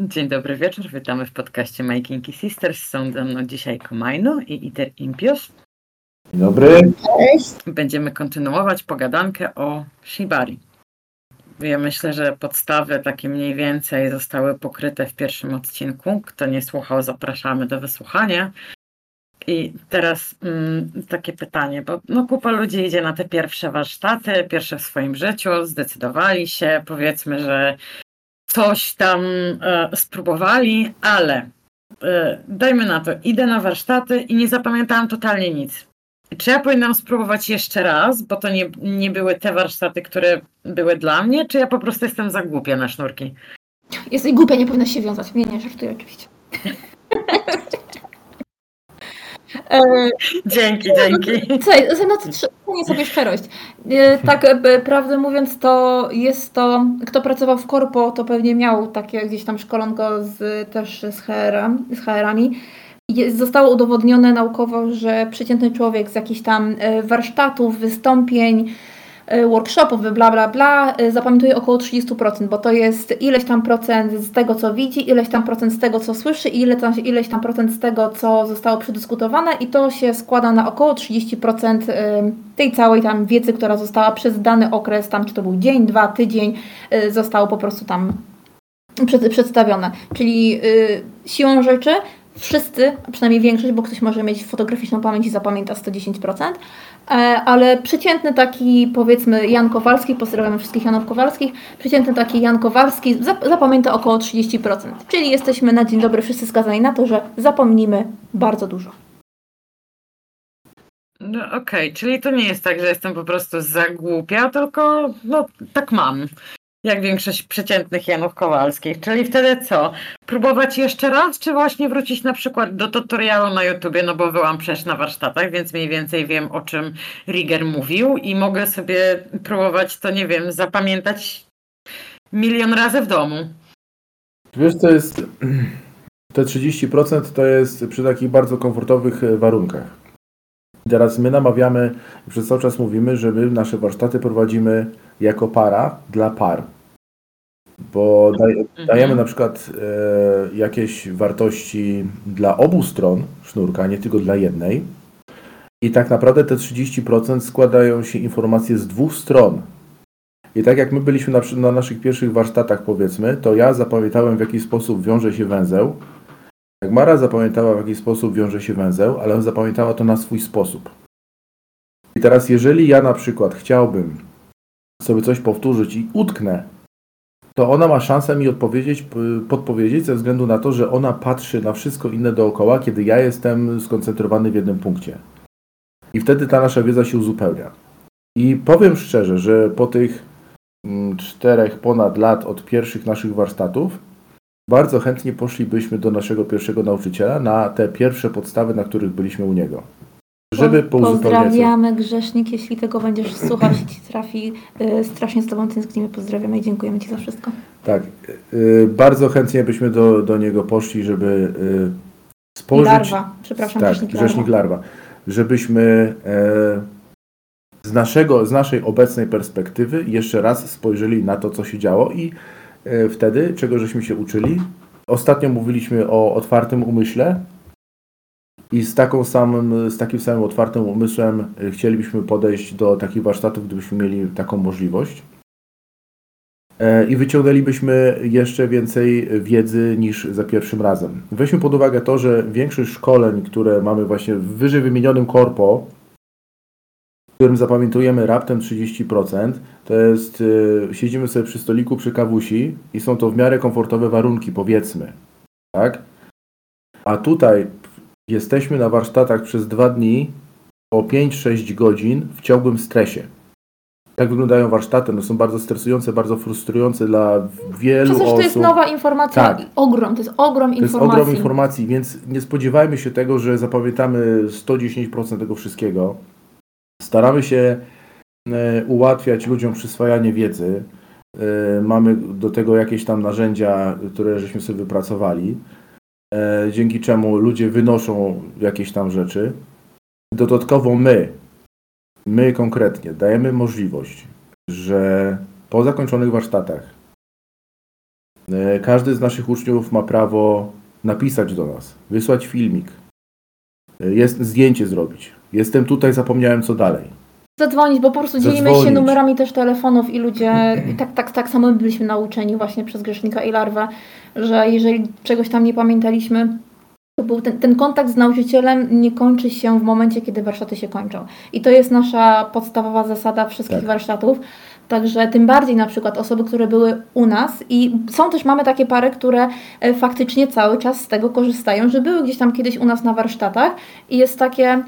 Dzień dobry wieczór, witamy w podcaście My Kinky Sisters. Są ze mną dzisiaj Komajno i Iter Impios. Dzień dobry. Będziemy kontynuować pogadankę o Shibari. Ja myślę, że podstawy takie mniej więcej zostały pokryte w pierwszym odcinku. Kto nie słuchał, zapraszamy do wysłuchania. I teraz mm, takie pytanie, bo no, kupa ludzi idzie na te pierwsze warsztaty, pierwsze w swoim życiu, zdecydowali się, powiedzmy, że coś tam e, spróbowali, ale e, dajmy na to, idę na warsztaty i nie zapamiętałam totalnie nic. Czy ja powinnam spróbować jeszcze raz, bo to nie, nie były te warsztaty, które były dla mnie, czy ja po prostu jestem za głupia na sznurki? Jesteś głupia, nie powinnaś się wiązać. Nie, nie, żartuję oczywiście. E, Dzięki, dzięki. Słuchaj, ze mną nie sobie szczerość. E, Tak, e, prawdę mówiąc, to jest to, kto pracował w korpo, to pewnie miał takie gdzieś tam szkolonko z, też z, HR, z HR-ami. Jest, zostało udowodnione naukowo, że przeciętny człowiek z jakichś tam warsztatów, wystąpień, workshopów, bla bla bla, e, zapamiętuje około 30%, bo to jest ileś tam procent z tego, co widzi, ileś tam procent z tego, co słyszy i ile tam, ileś tam procent z tego, co zostało przedyskutowane i to się składa na około 30% e, tej całej tam wiedzy, która została przez dany okres, tam czy to był dzień, dwa, tydzień, e, zostało po prostu tam przed, przedstawione. Czyli siłą rzeczy wszyscy, a przynajmniej większość, bo ktoś może mieć fotograficzną pamięć i zapamięta 110%, e, ale przeciętny taki, powiedzmy, Jan Kowalski, pozdrawiamy wszystkich Janów Kowalskich, przeciętny taki Jan Kowalski zap- zapamięta około 30%. Czyli jesteśmy na dzień dobry wszyscy skazani na to, że zapomnimy bardzo dużo. No okej, czyli to nie jest tak, że jestem po prostu za głupia, tylko no tak mam. Jak większość przeciętnych Janów Kowalskich. Czyli wtedy co? Próbować jeszcze raz, czy właśnie wrócić na przykład do tutorialu na YouTubie, no bo byłam przecież na warsztatach, więc mniej więcej wiem o czym Rigger mówił i mogę sobie próbować to, nie wiem, zapamiętać milion razy w domu. Wiesz, to jest. Te 30% to jest przy takich bardzo komfortowych e, warunkach. Teraz my namawiamy, przez cały czas mówimy, że my nasze warsztaty prowadzimy jako para dla par. Bo daj, dajemy na przykład e, jakieś wartości dla obu stron sznurka, nie tylko dla jednej. I tak naprawdę te 30% składają się informacje z dwóch stron. I tak jak my byliśmy na, na naszych pierwszych warsztatach, powiedzmy, to ja zapamiętałem w jaki sposób wiąże się węzeł. Jak Mara zapamiętała w jaki sposób wiąże się węzeł, ale zapamiętała to na swój sposób. I teraz, jeżeli ja na przykład chciałbym sobie coś powtórzyć i utknę, to ona ma szansę mi odpowiedzieć, podpowiedzieć ze względu na to, że ona patrzy na wszystko inne dookoła, kiedy ja jestem skoncentrowany w jednym punkcie. I wtedy ta nasza wiedza się uzupełnia. I powiem szczerze, że po tych mm, czterech ponad lat od pierwszych naszych warsztatów, bardzo chętnie poszlibyśmy do naszego pierwszego nauczyciela na te pierwsze podstawy, na których byliśmy u niego. Żeby Po-. Pozdrawiamy Grzesznik, jeśli tego będziesz słuchał, jeśli ci trafi. y, Strasznie z Tobą tęsknimy, pozdrawiamy i dziękujemy Ci za wszystko. Tak. y, bardzo chętnie byśmy do, do niego poszli, żeby y, spojrzeć. larwa, przepraszam, tak, Grzesznik, grzesznik larwa. larwa. Żebyśmy e, z, naszego, z naszej obecnej perspektywy jeszcze raz spojrzeli na to, co się działo i e, wtedy, czego żeśmy się uczyli. Ostatnio mówiliśmy o otwartym umyśle i z, taką samym, z takim samym otwartym umysłem e, chcielibyśmy podejść do takich warsztatów, gdybyśmy mieli taką możliwość. E, I wyciągnęlibyśmy jeszcze więcej wiedzy niż za pierwszym razem. Weźmy pod uwagę to, że większość szkoleń, które mamy właśnie w wyżej wymienionym korpo, w którym zapamiętujemy raptem 30%, to jest, e, siedzimy sobie przy stoliku przy kawusi i są to w miarę komfortowe warunki, powiedzmy. Tak? A tutaj jesteśmy na warsztatach przez dwa dni o 5-6 godzin w ciągłym stresie. Tak wyglądają warsztaty. No są bardzo stresujące, bardzo frustrujące dla wielu że osób. to jest nowa informacja, Tak. ogrom, to jest ogrom To jest informacji. ogrom informacji, więc nie spodziewajmy się tego, że zapamiętamy 110% tego wszystkiego. Staramy się e, ułatwiać ludziom przyswajanie wiedzy. E, Mamy do tego jakieś tam narzędzia, które żeśmy sobie wypracowali, e, dzięki czemu ludzie wynoszą jakieś tam rzeczy. Dodatkowo my, my konkretnie dajemy możliwość, że po zakończonych warsztatach E, Każdy z naszych uczniów ma prawo napisać do nas, wysłać filmik, e, jest zdjęcie zrobić. Jestem tutaj, zapomniałem co dalej. Zadzwonić, bo po prostu dzielimy się Zadzwonić. numerami też telefonów i ludzie, i tak, tak, tak samo byliśmy nauczeni właśnie przez Grzesznika i Larwę, że jeżeli czegoś tam nie pamiętaliśmy, to był ten, ten kontakt z nauczycielem nie kończy się w momencie, kiedy warsztaty się kończą. I to jest nasza podstawowa zasada wszystkich Tak. warsztatów. Także tym bardziej na przykład osoby, które były u nas i są też, mamy takie pary, które e, faktycznie cały czas z tego korzystają, że były gdzieś tam kiedyś u nas na warsztatach i jest takie,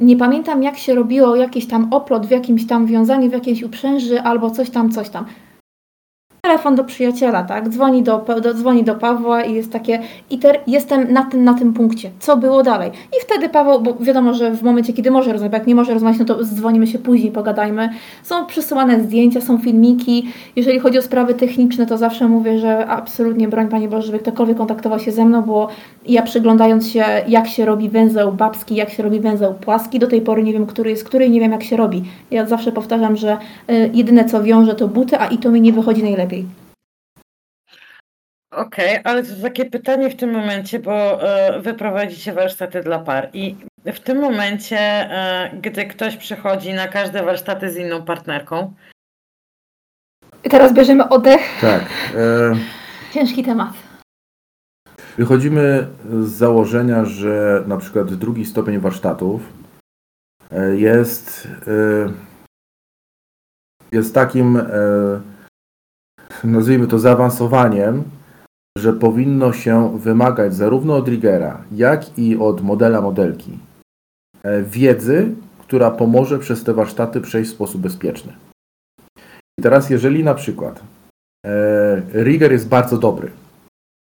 nie pamiętam jak się robiło jakiś tam oplot w jakimś tam wiązaniu, w jakiejś uprzęży albo coś tam, coś tam. Telefon do przyjaciela, tak? Dzwoni do, do, dzwoni do Pawła i jest takie, iter, jestem na tym, na tym punkcie. Co było dalej? I wtedy Paweł, bo wiadomo, że w momencie, kiedy może rozmawiać, jak nie może rozmawiać, no to dzwonimy się później, pogadajmy. Są przesyłane zdjęcia, są filmiki. Jeżeli chodzi o sprawy techniczne, to zawsze mówię, że absolutnie broń Panie Boże, żeby ktokolwiek kontaktował się ze mną, bo ja przyglądając się, jak się robi węzeł babski, jak się robi węzeł płaski, do tej pory nie wiem, który jest który i nie wiem, jak się robi. Ja zawsze powtarzam, że y, jedyne co wiąże to buty, a i to mi nie wychodzi najlepiej. Okej, ale to takie pytanie w tym momencie, bo e, wy prowadzicie warsztaty dla par i w tym momencie, e, gdy ktoś przychodzi na każde warsztaty z inną partnerką, I teraz bierzemy oddech. Tak. E, Ciężki temat. Wychodzimy z założenia, że na przykład drugi stopień warsztatów e, jest, e, jest takim, nazwijmy to, zaawansowaniem, że powinno się wymagać zarówno od Rigera, jak i od modela modelki e, wiedzy, która pomoże przez te warsztaty przejść w sposób bezpieczny. I teraz, jeżeli na przykład e, Rigger jest bardzo dobry,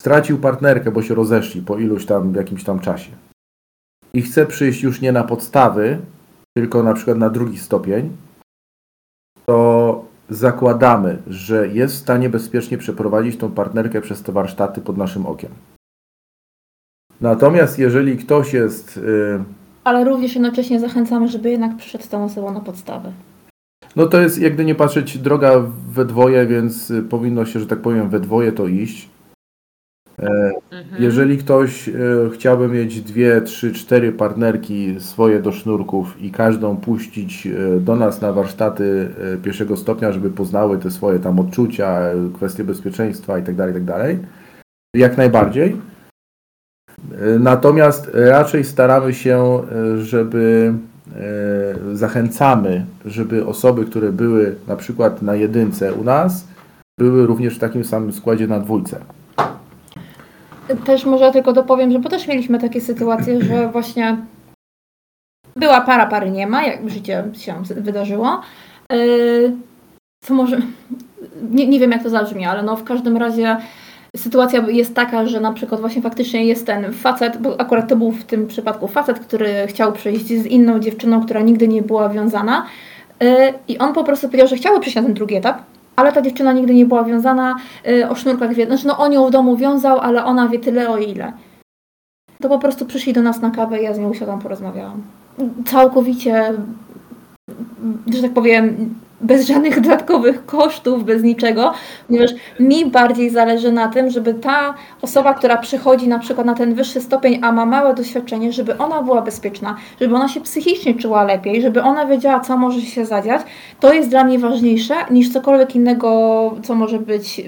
stracił partnerkę, bo się rozeszli po iluś tam, jakimś tam czasie i chce przyjść już nie na podstawy, tylko na przykład na drugi stopień, to zakładamy, że jest w stanie bezpiecznie przeprowadzić tą partnerkę przez te warsztaty pod naszym okiem. Natomiast jeżeli ktoś jest, y, Ale również jednocześnie zachęcamy, żeby jednak przyszedł z tą osobą na podstawę. no to jest jakby nie patrzeć droga we dwoje, więc y, powinno się, że tak powiem, we dwoje to iść. E. Jeżeli ktoś e, chciałby mieć dwie, trzy, cztery partnerki swoje do sznurków i każdą puścić e, do nas na warsztaty pierwszego stopnia, żeby poznały te swoje tam odczucia, kwestie bezpieczeństwa itd., itd., jak najbardziej. Natomiast raczej staramy się, żeby zachęcamy, żeby osoby, które były na przykład na jedynce u nas, były również w takim samym składzie na dwójce. Też może tylko dopowiem, że bo też mieliśmy takie sytuacje, że właśnie była para, pary nie ma, jak życie się wydarzyło. Yy, Co może, nie, nie wiem jak to zabrzmi, ale no w każdym razie sytuacja jest taka, że na przykład właśnie faktycznie jest ten facet, bo akurat to był w tym przypadku facet, który chciał przyjść z inną dziewczyną, która nigdy nie była wiązana yy, i on po prostu powiedział, że chciałby przyjść na ten drugi etap, ale ta dziewczyna nigdy nie była wiązana, y, o sznurkach wie, znaczy no on ją w domu wiązał, ale ona wie tyle o ile. To po prostu przyszli do nas na kawę i ja z nią usiadłam, porozmawiałam. Całkowicie, że tak powiem, bez żadnych dodatkowych kosztów, bez niczego, ponieważ mi bardziej zależy na tym, żeby ta osoba, która przychodzi na przykład na ten wyższy stopień, a ma małe doświadczenie, żeby ona była bezpieczna, żeby ona się psychicznie czuła lepiej, żeby ona wiedziała, co może się zadziać. To jest dla mnie ważniejsze niż cokolwiek innego, co może być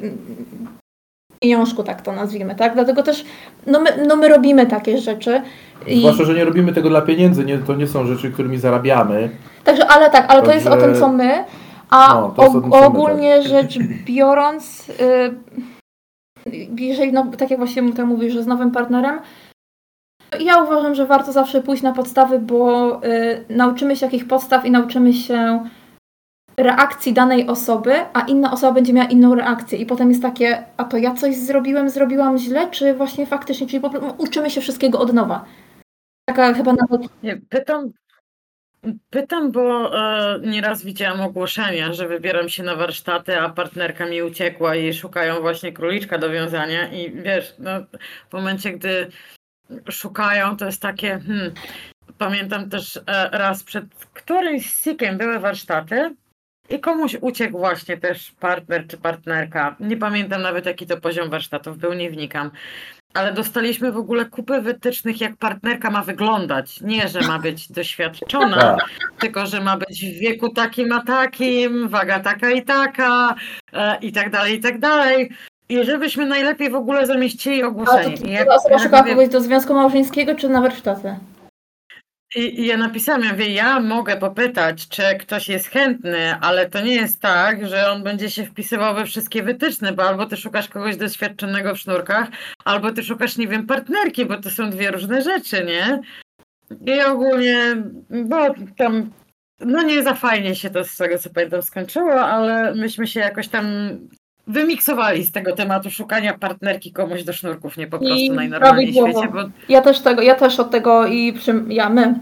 pieniążku, tak to nazwijmy, tak? Dlatego też, no my, no my robimy takie rzeczy. I, Zwłaszcza, że nie robimy tego dla pieniędzy, nie, to nie są rzeczy, którymi zarabiamy. także, ale tak, ale to jest o Także- tym, co my, a No, to jest o og- tym, co my, ogólnie rzecz biorąc, y, jeżeli, no, tak jak właśnie tam mówisz, że z nowym partnerem, ja uważam, że warto zawsze pójść na podstawy, bo y, nauczymy się jakich podstaw i nauczymy się reakcji danej osoby, a inna osoba będzie miała inną reakcję. I potem jest takie, a to ja coś zrobiłem, zrobiłam źle, czy właśnie faktycznie, czyli po prostu uczymy się wszystkiego od nowa. Taka chyba nawet Nie, pytam, pytam, bo e, nieraz widziałam ogłoszenia, że wybieram się na warsztaty, a partnerka mi uciekła i szukają właśnie króliczka do wiązania. I wiesz, no, w momencie, gdy szukają, to jest takie, hmm, pamiętam też e, raz przed którymś sikiem były warsztaty i komuś uciekł właśnie też partner czy partnerka. Nie pamiętam nawet jaki to poziom warsztatów był, nie wnikam. Ale dostaliśmy w ogóle kupę wytycznych, jak partnerka ma wyglądać. Nie, że ma być doświadczona, Tak. tylko że ma być w wieku takim a takim, waga taka i taka e, i tak dalej, i tak dalej. I żebyśmy najlepiej w ogóle zamieścili A to ogłoszenie. ty, I jak- ta osoba jak szukała mówię- kogoś do związku małżeńskiego czy na warsztaty? I, I ja napisałam, ja mówię, ja mogę popytać, czy ktoś jest chętny, ale to nie jest tak, że on będzie się wpisywał we wszystkie wytyczne, bo albo ty szukasz kogoś doświadczonego w sznurkach, albo ty szukasz, nie wiem, partnerki, bo to są dwie różne rzeczy, nie? I ogólnie, bo tam, no nie za fajnie się to z tego co pamiętam skończyło, ale myśmy się jakoś tam wymiksowali z tego tematu szukania partnerki komuś do sznurków, nie po I prostu najnormalniej w świecie, bo Ja też tego, ja też od tego i przy, ja, my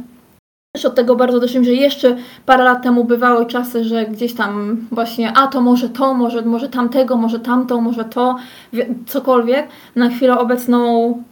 też od tego bardzo doszliśmy, że jeszcze parę lat temu bywały czasy, że gdzieś tam właśnie, a to może to, może, może tamtego, może tamto, może to, wie- cokolwiek. Na chwilę obecną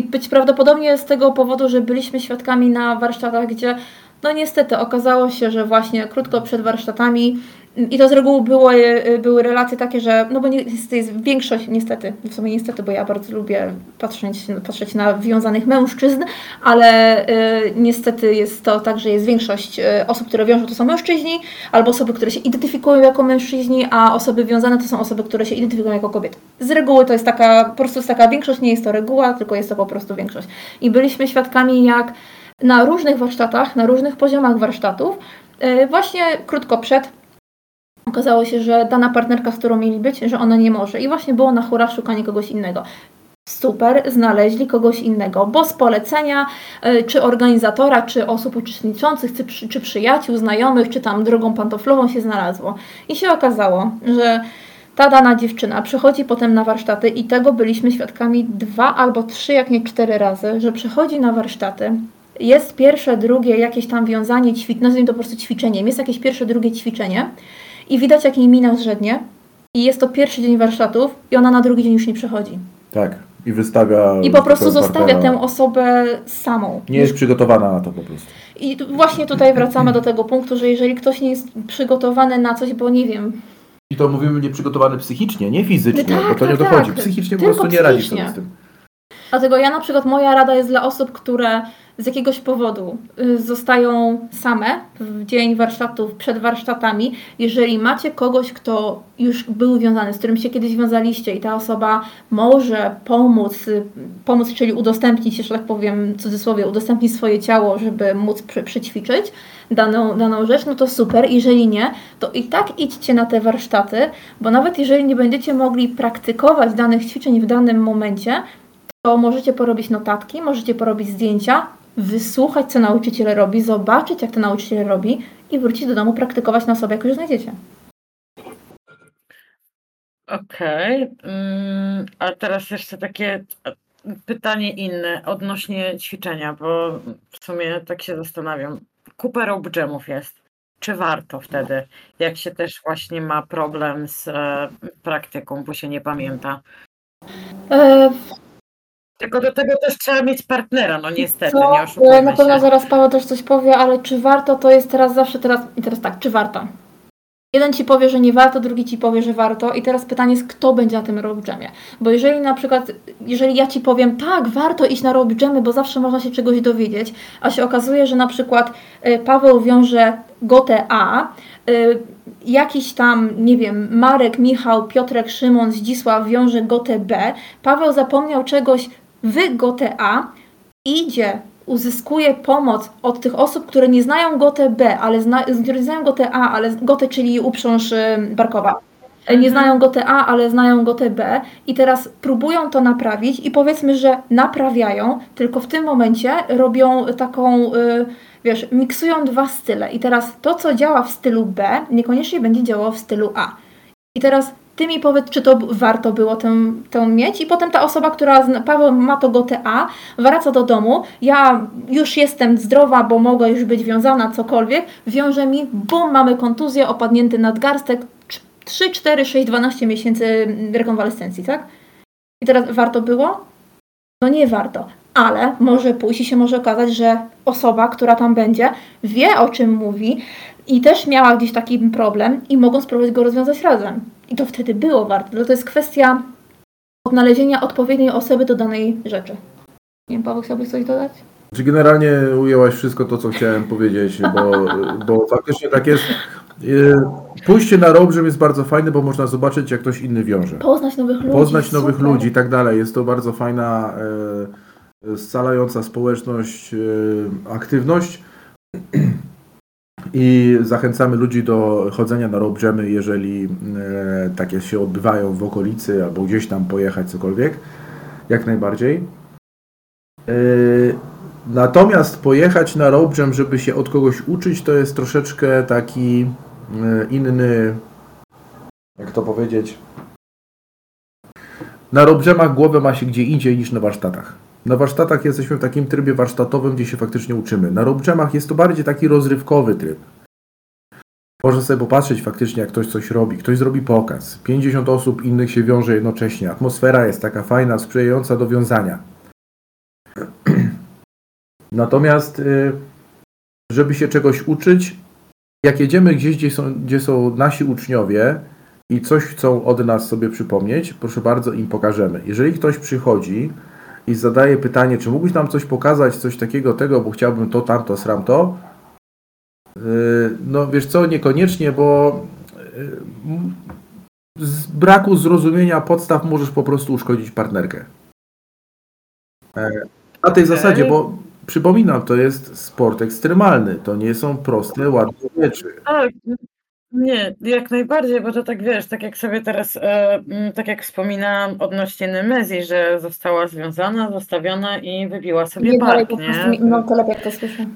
i być prawdopodobnie z tego powodu, że byliśmy świadkami na warsztatach, gdzie no niestety okazało się, że właśnie krótko przed warsztatami i to z reguły było, były relacje takie, że no bo niestety jest większość, niestety, w sumie niestety, bo ja bardzo lubię patrzeć, patrzeć na wiązanych mężczyzn, ale y, niestety jest to tak, że jest większość osób, które wiążą to są mężczyźni, albo osoby, które się identyfikują jako mężczyźni, a osoby wiązane to są osoby, które się identyfikują jako kobiety. Z reguły to jest taka, po prostu jest taka większość, nie jest to reguła, tylko jest to po prostu większość. I byliśmy świadkami, jak na różnych warsztatach, na różnych poziomach warsztatów, y, właśnie krótko przed okazało się, że dana partnerka, z którą mieli być, że ona nie może. I właśnie było na hura szukanie kogoś innego. Super, znaleźli kogoś innego, bo z polecenia, y, czy organizatora, czy osób uczestniczących, czy, czy przyjaciół, znajomych, czy tam drogą pantoflową się znalazło. I się okazało, że ta dana dziewczyna przychodzi potem na warsztaty i tego byliśmy świadkami dwa albo trzy, jak nie cztery razy, że przychodzi na warsztaty, jest pierwsze, drugie jakieś tam wiązanie, ćwi- nazwijmy to po prostu ćwiczeniem, jest jakieś pierwsze, drugie ćwiczenie i widać jak jej mina zrzednie i jest to pierwszy dzień warsztatów i ona na drugi dzień już nie przychodzi. Tak. I wystawia. I po prostu zostawia partnera. tę osobę samą. Nie jest przygotowana na to po prostu. I właśnie tutaj wracamy do tego punktu, że jeżeli ktoś nie jest przygotowany na coś, bo nie wiem, I to mówimy nieprzygotowany psychicznie, nie fizycznie, Tak, bo to nie tak, dochodzi. tak. Psychicznie po Tylko prostu nie radzi psychicznie. sobie z tym. Dlatego ja na przykład moja rada jest dla osób, które z jakiegoś powodu y, zostają same w dzień warsztatów, przed warsztatami. Jeżeli macie kogoś, kto już był związany, z którym się kiedyś wiązaliście i ta osoba może pomóc, y, pomóc, czyli udostępnić, że tak powiem w cudzysłowie, udostępnić swoje ciało, żeby móc przy, przyćwiczyć daną, daną rzecz, no to super. Jeżeli nie, to i tak idźcie na te warsztaty, bo nawet jeżeli nie będziecie mogli praktykować danych ćwiczeń w danym momencie, to możecie porobić notatki, możecie porobić zdjęcia, wysłuchać, co nauczyciel robi, zobaczyć, jak to nauczyciel robi i wrócić do domu, praktykować na sobie, jak już znajdziecie. Okej. mm, A teraz jeszcze takie pytanie inne odnośnie ćwiczenia, bo w sumie tak się zastanawiam. Kupę rope jamów jest. Czy warto wtedy, jak się też właśnie ma problem z e, praktyką, bo się nie pamięta? E, Tylko do tego też trzeba mieć partnera, no niestety, co? nie E, oszukujmy Na pewno się. zaraz Paweł też coś powie, ale czy warto, to jest teraz zawsze teraz, i teraz tak, czy warto? Jeden ci powie, że nie warto, drugi ci powie, że warto i teraz pytanie jest, kto będzie na tym jamie. Bo jeżeli na przykład, jeżeli ja ci powiem, tak, warto iść na jammy, bo zawsze można się czegoś dowiedzieć, a się okazuje, że na przykład y, Paweł wiąże gotę A, y, jakiś tam, nie wiem, Marek, Michał, Piotrek, Szymon, Zdzisław wiąże gotę B, Paweł zapomniał czegoś w gotę A, idzie, uzyskuje pomoc od tych osób, które nie znają gotę B, ale zna, które nie znają gotę A, ale gotę, czyli uprząż y, barkowa. E, Nie znają gotę A, ale znają gotę B i teraz próbują to naprawić i powiedzmy, że naprawiają, tylko w tym momencie robią taką, y, wiesz, miksują dwa style i teraz to, co działa w stylu B, niekoniecznie będzie działało w stylu A. I teraz ty mi powiedz, czy to warto było tę, tę mieć i potem ta osoba, która, zna- Paweł ma to gotę A, wraca do domu, ja już jestem zdrowa, bo mogę już być wiązana, cokolwiek, wiąże mi, bum, mamy kontuzję, opadnięty nadgarstek, 3, 4, 6, 12 miesięcy mm, rekonwalescencji, tak? I teraz warto było? No nie warto, ale może pójść i się może okazać, że osoba, która tam będzie, wie o czym mówi, i też miała gdzieś taki problem i mogą spróbować go rozwiązać razem. I to wtedy było warto. To jest kwestia odnalezienia odpowiedniej osoby do danej rzeczy. Nie wiem, Paweł, chciałbyś coś dodać? Czy generalnie ujęłaś wszystko to, co chciałem powiedzieć, bo, bo faktycznie tak jest. Y, Pójście na roadtrip jest bardzo fajne, bo można zobaczyć, jak ktoś inny wiąże. Poznać nowych ludzi. Poznać nowych super. ludzi i tak dalej. Jest to bardzo fajna, e, scalająca społeczność, e, aktywność. I zachęcamy ludzi do chodzenia na jammy, jeżeli e, takie się odbywają w okolicy albo gdzieś tam pojechać, cokolwiek. Jak najbardziej. E, natomiast pojechać na road jam, żeby się od kogoś uczyć, to jest troszeczkę taki e, inny, jak to powiedzieć, na robrzemach głowę ma się gdzie indziej niż na warsztatach. Na warsztatach jesteśmy w takim trybie warsztatowym, gdzie się faktycznie uczymy. Na robrzemach jest to bardziej taki rozrywkowy tryb. Można sobie popatrzeć faktycznie, jak ktoś coś robi. Ktoś zrobi pokaz. 50 osób innych się wiąże jednocześnie. Atmosfera jest taka fajna, sprzyjająca do wiązania. Natomiast, y, żeby się czegoś uczyć, jak jedziemy gdzieś, gdzie są, gdzie są nasi uczniowie, i coś chcą od nas sobie przypomnieć, proszę bardzo, im pokażemy. Jeżeli ktoś przychodzi i zadaje pytanie, czy mógłbyś nam coś pokazać, coś takiego, tego, bo chciałbym to, tamto, sramto, yy, no wiesz co, niekoniecznie, bo yy, z braku zrozumienia podstaw możesz po prostu uszkodzić partnerkę. E, Na tej zasadzie, bo przypominam, to jest sport ekstremalny, to nie są proste, ładne rzeczy. Tak, nie, jak najbardziej, bo to tak wiesz, tak jak sobie teraz, e, m, tak jak wspominałam odnośnie Nemezji, że została związana, zostawiona i wybiła sobie bark, po prostu, nie? no to lepiej jak to słyszę.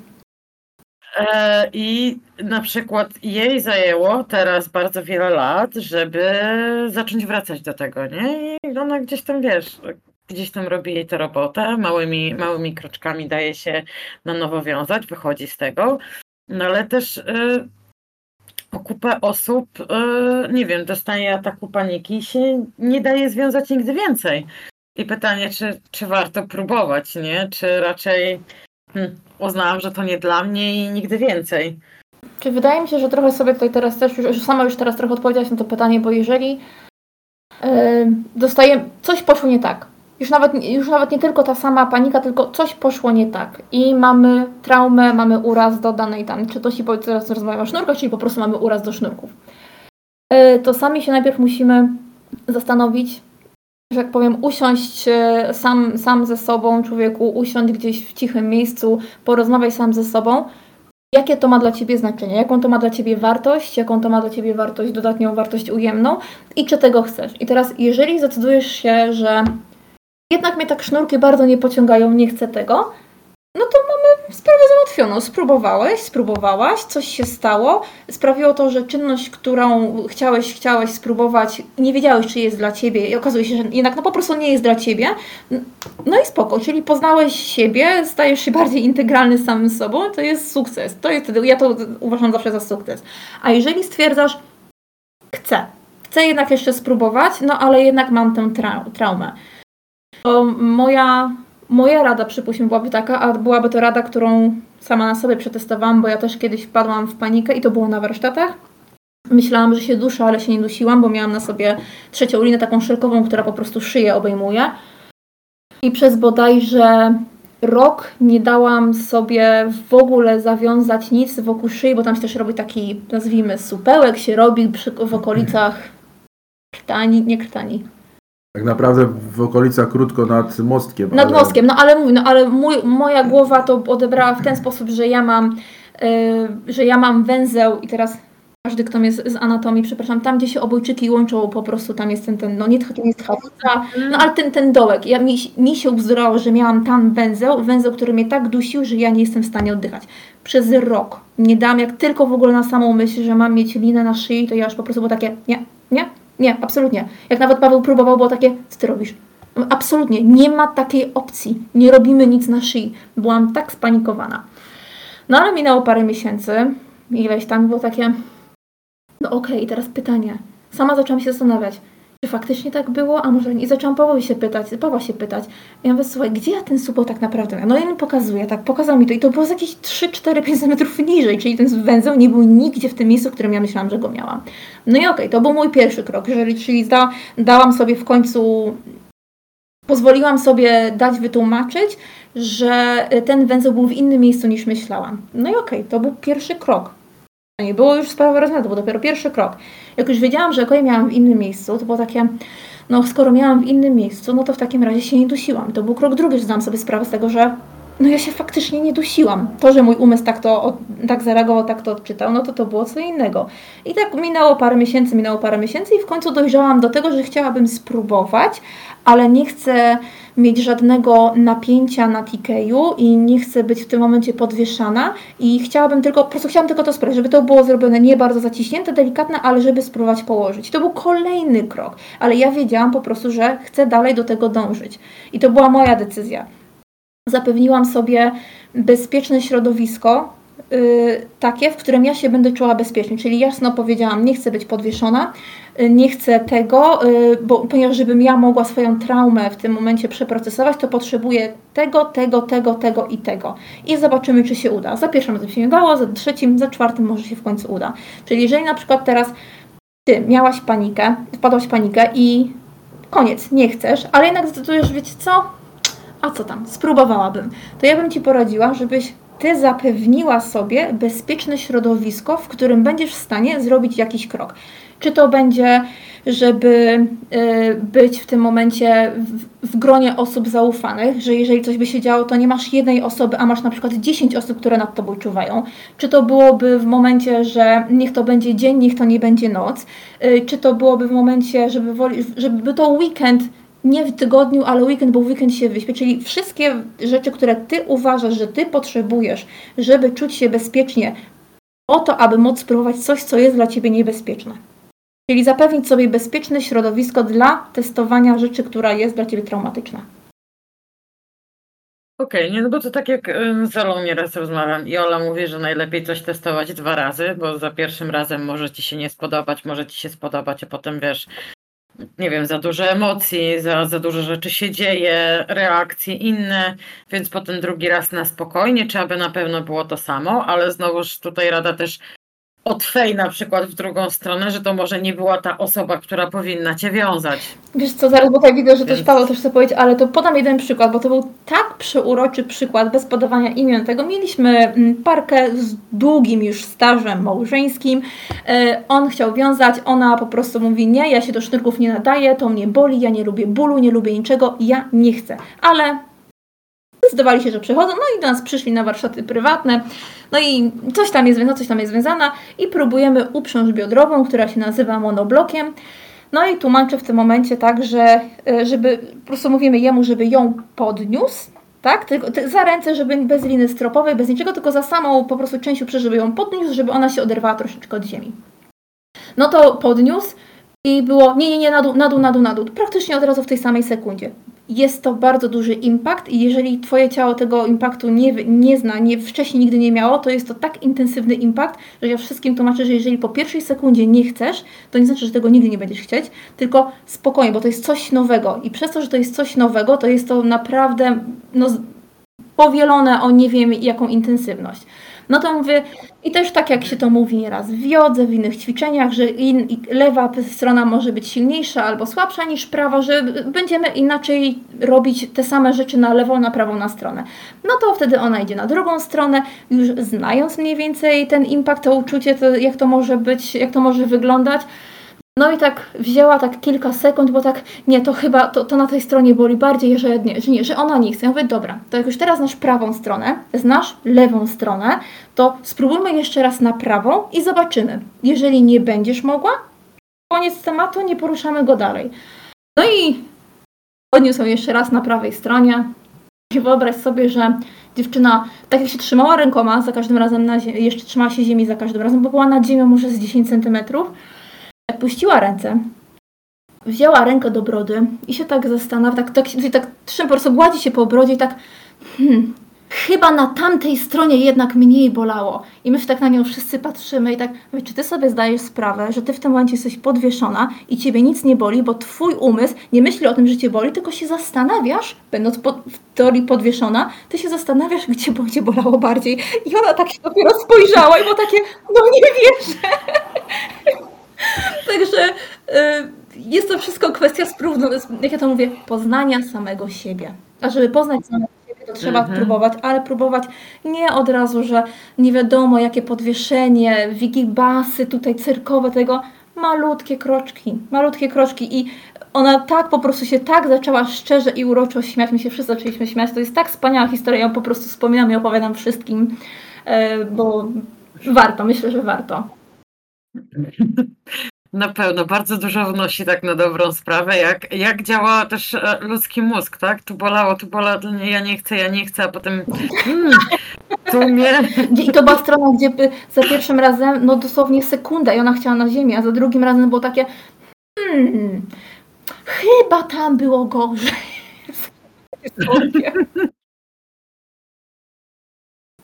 E, I na przykład jej zajęło teraz bardzo wiele lat, żeby zacząć wracać do tego, nie? I ona gdzieś tam, wiesz, gdzieś tam robi jej tę robotę, małymi, małymi kroczkami daje się na nowo wiązać, wychodzi z tego, no ale też e, kupę osób, e, nie wiem, dostaje ataku paniki i się nie daje związać nigdy więcej. I pytanie, czy, czy warto próbować, nie? Czy raczej hmm, uznałam, że to nie dla mnie i nigdy więcej. Czy wydaje mi się, że trochę sobie tutaj teraz też, już, sama już teraz trochę odpowiedziałaś na to pytanie, bo jeżeli e, dostaję, coś poszło nie tak, już nawet, już nawet nie tylko ta sama panika, tylko coś poszło nie tak. I mamy traumę, mamy uraz do danej tam, czy to się teraz rozmawiamy o sznurkach, czyli po prostu mamy uraz do sznurków. E, to sami się najpierw musimy zastanowić, że jak powiem, usiąść e, sam, sam ze sobą, człowieku, usiąść gdzieś w cichym miejscu, porozmawiaj sam ze sobą, jakie to ma dla Ciebie znaczenie, jaką to ma dla Ciebie wartość, jaką to ma dla Ciebie wartość, dodatnią wartość ujemną? I czy tego chcesz. I teraz, jeżeli zdecydujesz się, że jednak mnie tak sznurki bardzo nie pociągają, nie chcę tego, no to mamy sprawę załatwioną. Spróbowałeś, spróbowałaś, coś się stało, sprawiło to, że czynność, którą chciałeś, chciałeś spróbować, nie wiedziałeś, czy jest dla Ciebie i okazuje się, że jednak no po prostu nie jest dla Ciebie, no i spoko, czyli poznałeś siebie, stajesz się bardziej integralny z samym sobą, to jest sukces. To jest ja to uważam zawsze za sukces. A jeżeli stwierdzasz, chcę, chcę jednak jeszcze spróbować, no ale jednak mam tę trau- traumę, to moja, moja rada, przypuśćmy, byłaby taka, a byłaby to rada, którą sama na sobie przetestowałam, bo ja też kiedyś wpadłam w panikę i to było na warsztatach. Myślałam, że się duszę, ale się nie dusiłam, bo miałam na sobie trzecią linę taką szelkową, która po prostu szyję obejmuje. I przez bodajże rok nie dałam sobie w ogóle zawiązać nic wokół szyi, bo tam się też robi taki, nazwijmy, supełek się robi w okolicach krtani, nie krtani, Tak naprawdę w okolicach krótko nad mostkiem. nad ale- mostkiem, no ale mówię, no ale mój, moja głowa to odebrała w ten sposób, że ja mam, yy, że ja mam węzeł i teraz każdy, kto jest z anatomii, przepraszam, tam gdzie się obojczyki łączą, po prostu tam jest ten, ten no nie, nie jest tchawica, no ale ten, ten dołek, ja, mi, mi się ubzdurało, że miałam tam węzeł, węzeł, który mnie tak dusił, że ja nie jestem w stanie oddychać. Przez rok nie dałam, jak tylko w ogóle na samą myśl, że mam mieć linę na szyi, to ja już po prostu było takie, nie, nie, nie, absolutnie. Jak nawet Paweł próbował, było takie, co ty robisz? Absolutnie, nie ma takiej opcji. Nie robimy nic na szyi. Byłam tak spanikowana. No ale minęło parę miesięcy, ileś tam było takie, no okej, teraz pytanie. Sama zaczęłam się zastanawiać, czy faktycznie tak było, a może nie. I zaczęłam Pawła się pytać, Pawła się pytać. I ja mówię, słuchaj, gdzie ja ten supą tak naprawdę miałam? No i mi pokazuje, tak, pokazał mi to i to było z jakieś 3, 4, 5 cm niżej, czyli ten węzeł nie był nigdzie w tym miejscu, w którym ja myślałam, że go miałam. No i okej, okay, to był mój pierwszy krok, jeżeli, czyli da, dałam sobie w końcu, pozwoliłam sobie dać wytłumaczyć, że ten węzeł był w innym miejscu niż myślałam. No i okej, okay, to był pierwszy krok. Nie było już sprawy rozwiązane, to był dopiero pierwszy krok. Jak już wiedziałam, że okej, miałam w innym miejscu, to było takie, no skoro miałam w innym miejscu, no to w takim razie się nie dusiłam. To był krok drugi, że zdałam sobie sprawę z tego, że no ja się faktycznie nie dusiłam. To, że mój umysł tak to tak zareagował, tak to odczytał, no to to było co innego. I tak minęło parę miesięcy, minęło parę miesięcy i w końcu dojrzałam do tego, że chciałabym spróbować, ale nie chcę mieć żadnego napięcia na TK-u i nie chcę być w tym momencie podwieszana i chciałabym tylko, po prostu chciałam tylko to sprawić, żeby to było zrobione nie bardzo zaciśnięte, delikatne, ale żeby spróbować położyć. To był kolejny krok, ale ja wiedziałam po prostu, że chcę dalej do tego dążyć. I to była moja decyzja. Zapewniłam sobie bezpieczne środowisko, Yy, takie, w którym ja się będę czuła bezpiecznie. Czyli jasno powiedziałam, nie chcę być podwieszona, yy, nie chcę tego, yy, bo ponieważ żebym ja mogła swoją traumę w tym momencie przeprocesować, to potrzebuję tego, tego, tego, tego i tego. I zobaczymy, czy się uda. Za pierwszym razem się nie udało, za trzecim, za czwartym może się w końcu uda. Czyli jeżeli na przykład teraz ty miałaś panikę, wpadłaś w panikę i koniec, nie chcesz, ale jednak zdecydujesz, wiecie co? A co tam, spróbowałabym. To ja bym Ci poradziła, żebyś ty zapewniła sobie bezpieczne środowisko, w którym będziesz w stanie zrobić jakiś krok. Czy to będzie, żeby y, być w tym momencie w, w, gronie osób zaufanych, że jeżeli coś by się działo, to nie masz jednej osoby, a masz na przykład 10 osób, które nad tobą czuwają. Czy to byłoby w momencie, że niech to będzie dzień, niech to nie będzie noc. Y, czy to byłoby w momencie, żeby, woli, żeby to weekend nie w tygodniu, ale weekend, bo weekend się wyśpię. Czyli wszystkie rzeczy, które Ty uważasz, że Ty potrzebujesz, żeby czuć się bezpiecznie, o to, aby móc spróbować coś, co jest dla Ciebie niebezpieczne. Czyli zapewnić sobie bezpieczne środowisko dla testowania rzeczy, która jest dla Ciebie traumatyczna. Okej, okay, nie, no bo to tak jak z Olą nieraz rozmawiam i Ola mówi, że najlepiej coś testować dwa razy, bo za pierwszym razem może ci się nie spodobać, może ci się spodobać, a potem wiesz, nie wiem, za dużo emocji, za, za dużo rzeczy się dzieje, reakcje inne, więc potem drugi raz na spokojnie, czy aby na pewno było to samo, ale znowuż tutaj rada też od Fej na przykład w drugą stronę, że to może nie była ta osoba, która powinna cię wiązać. Wiesz co, zaraz, bo tak widzę, że Więc... też Paweł też chce powiedzieć, ale to podam jeden przykład, bo to był tak przeuroczy przykład, bez podawania imion tego. Mieliśmy mm, parkę z długim już stażem małżeńskim. E, on chciał wiązać, ona po prostu mówi, nie, ja się do sznurków nie nadaję, to mnie boli, ja nie lubię bólu, nie lubię niczego, ja nie chcę. Ale zdecydowali się, że przychodzą, no i do nas przyszli na warsztaty prywatne. No i coś tam jest, no coś tam jest związana i próbujemy uprząż biodrową, która się nazywa monoblokiem. No i tłumaczę w tym momencie tak, że e, żeby, po prostu mówimy jemu, żeby ją podniósł, tak? Tylko, za ręce, żeby bez liny stropowej, bez niczego, tylko za samą po prostu część uprzeć, żeby ją podniósł, żeby ona się oderwała troszeczkę od ziemi. No to podniósł i było nie, nie, nie, na dół, na dół, na dół, na dół. Praktycznie od razu w tej samej sekundzie jest to bardzo duży impact i jeżeli Twoje ciało tego impaktu nie, nie zna, nie, wcześniej nigdy nie miało, to jest to tak intensywny impact, że ja wszystkim tłumaczę, że jeżeli po pierwszej sekundzie nie chcesz, to nie znaczy, że tego nigdy nie będziesz chcieć, tylko spokojnie, bo to jest coś nowego i przez to, że to jest coś nowego, to jest to naprawdę no, powielone o nie wiem jaką intensywność. No to mówię, i też tak jak się to mówi nieraz w jodze, w innych ćwiczeniach, że in, lewa strona może być silniejsza albo słabsza niż prawa, że będziemy inaczej robić te same rzeczy na lewą, na prawą na stronę. No to wtedy ona idzie na drugą stronę, już znając mniej więcej ten impact, to uczucie, to jak to może być, jak to może wyglądać. No i tak wzięła tak kilka sekund, bo tak, nie, to chyba, to, to na tej stronie boli bardziej, że nie, że nie, że ona nie chce. Ja mówię, dobra, to jak już teraz znasz prawą stronę, znasz lewą stronę, to spróbujmy jeszcze raz na prawą i zobaczymy. Jeżeli nie będziesz mogła, koniec tematu, nie poruszamy go dalej. No i podniósł jeszcze raz na prawej stronie. I wyobraź sobie, że dziewczyna, tak jak się trzymała rękoma za każdym razem, na jeszcze trzymała się ziemi za każdym razem, bo była nad ziemią może z 10 centymetrów, puściła ręce, wzięła rękę do brody i się tak zastanawia, tak, tak, tak, tak po prostu gładzi się po brodzie i tak, hmm, chyba na tamtej stronie jednak mniej bolało. I my się tak na nią wszyscy patrzymy i tak, mówię, czy ty sobie zdajesz sprawę, że ty w tym momencie jesteś podwieszona i ciebie nic nie boli, bo twój umysł nie myśli o tym, że cię boli, tylko się zastanawiasz, będąc w teorii podwieszona, ty się zastanawiasz, gdzie będzie bolało bardziej. I ona tak się dopiero spojrzała i było takie, no nie wierzę. Także y, jest to wszystko kwestia sprówno, jak ja to mówię, poznania samego siebie. A żeby poznać samego siebie, to trzeba Mhm. próbować, ale próbować nie od razu, że nie wiadomo jakie podwieszenie, wigibasy tutaj cyrkowe tego, malutkie kroczki, malutkie kroczki i ona tak po prostu się tak zaczęła szczerze i uroczo śmiać, my się wszyscy zaczęliśmy śmiać, to jest tak wspaniała historia, ja po prostu wspominam i opowiadam wszystkim, e, bo warto, myślę, że warto. Na pewno, bardzo dużo wnosi tak na dobrą sprawę, jak, jak działa też e, ludzki mózg, tak? Tu bolało, tu bolało, ja nie chcę, ja nie chcę, a potem mm, tu mnie... Gdzie- I to była strona, gdzie za pierwszym razem, no dosłownie sekunda i ona chciała na ziemię, a za drugim razem było takie hmm, chyba tam było gorzej.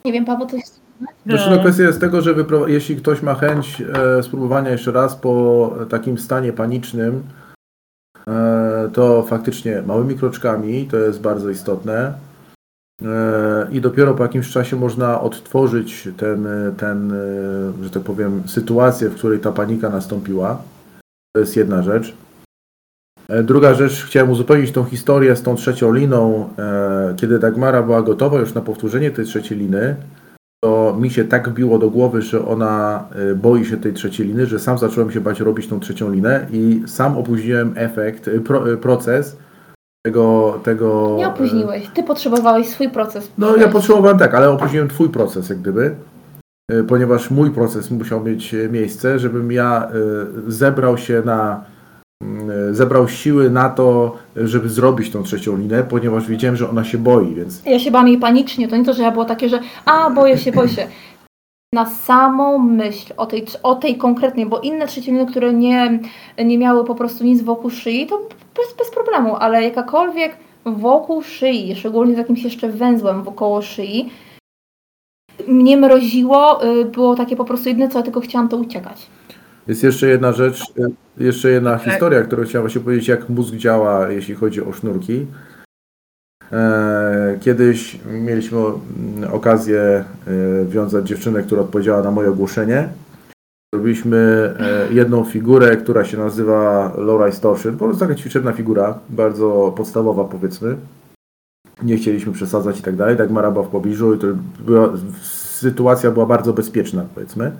Nie wiem, Paweł, coś... Znaczy, no, kwestia jest tego, że jeśli ktoś ma chęć e, spróbowania jeszcze raz po takim stanie panicznym, e, to faktycznie małymi kroczkami to jest bardzo istotne. E, I dopiero po jakimś czasie można odtworzyć ten, e, ten, e, że tak powiem, sytuację, w której ta panika nastąpiła. To jest jedna rzecz. E, Druga rzecz, chciałem uzupełnić tą historię z tą trzecią liną. E, Kiedy Dagmara była gotowa już na powtórzenie tej trzeciej liny, to mi się tak biło do głowy, że ona y, boi się tej trzeciej liny, że sam zacząłem się bać robić tą trzecią linę i sam opóźniłem efekt, y, pro, y, proces tego, tego... Nie opóźniłeś, ty potrzebowałeś swój proces. No ja potrzebowałem tak, ale opóźniłem twój proces jak gdyby, ponieważ mój proces musiał mieć miejsce, żebym ja zebrał się na zebrał siły na to, żeby zrobić tą trzecią linę, ponieważ wiedziałem, że ona się boi, więc Ja się bałam jej panicznie, to nie to, że ja było takie, że a, boję się, boję się. Na samą myśl o tej, o tej konkretnej, bo inne trzeciny, które nie, nie miały po prostu nic wokół szyi, to bez, bez problemu, ale jakakolwiek wokół szyi, szczególnie z jakimś jeszcze węzłem wokoło szyi, mnie mroziło, y, było takie po prostu jedyne co, ja tylko chciałam to uciekać. Jest jeszcze jedna rzecz, jeszcze jedna historia, którą chciałem właśnie powiedzieć, jak mózg działa, jeśli chodzi o sznurki. E, Kiedyś mieliśmy mm, okazję e, wiązać dziewczynę, która odpowiedziała na moje ogłoszenie. Robiliśmy e, jedną figurę, która się nazywa Laura Distortion. Po prostu taka ćwiczebna figura, bardzo podstawowa powiedzmy. Nie chcieliśmy przesadzać i tak dalej. Dagmara była w pobliżu i to była, sytuacja była bardzo bezpieczna powiedzmy.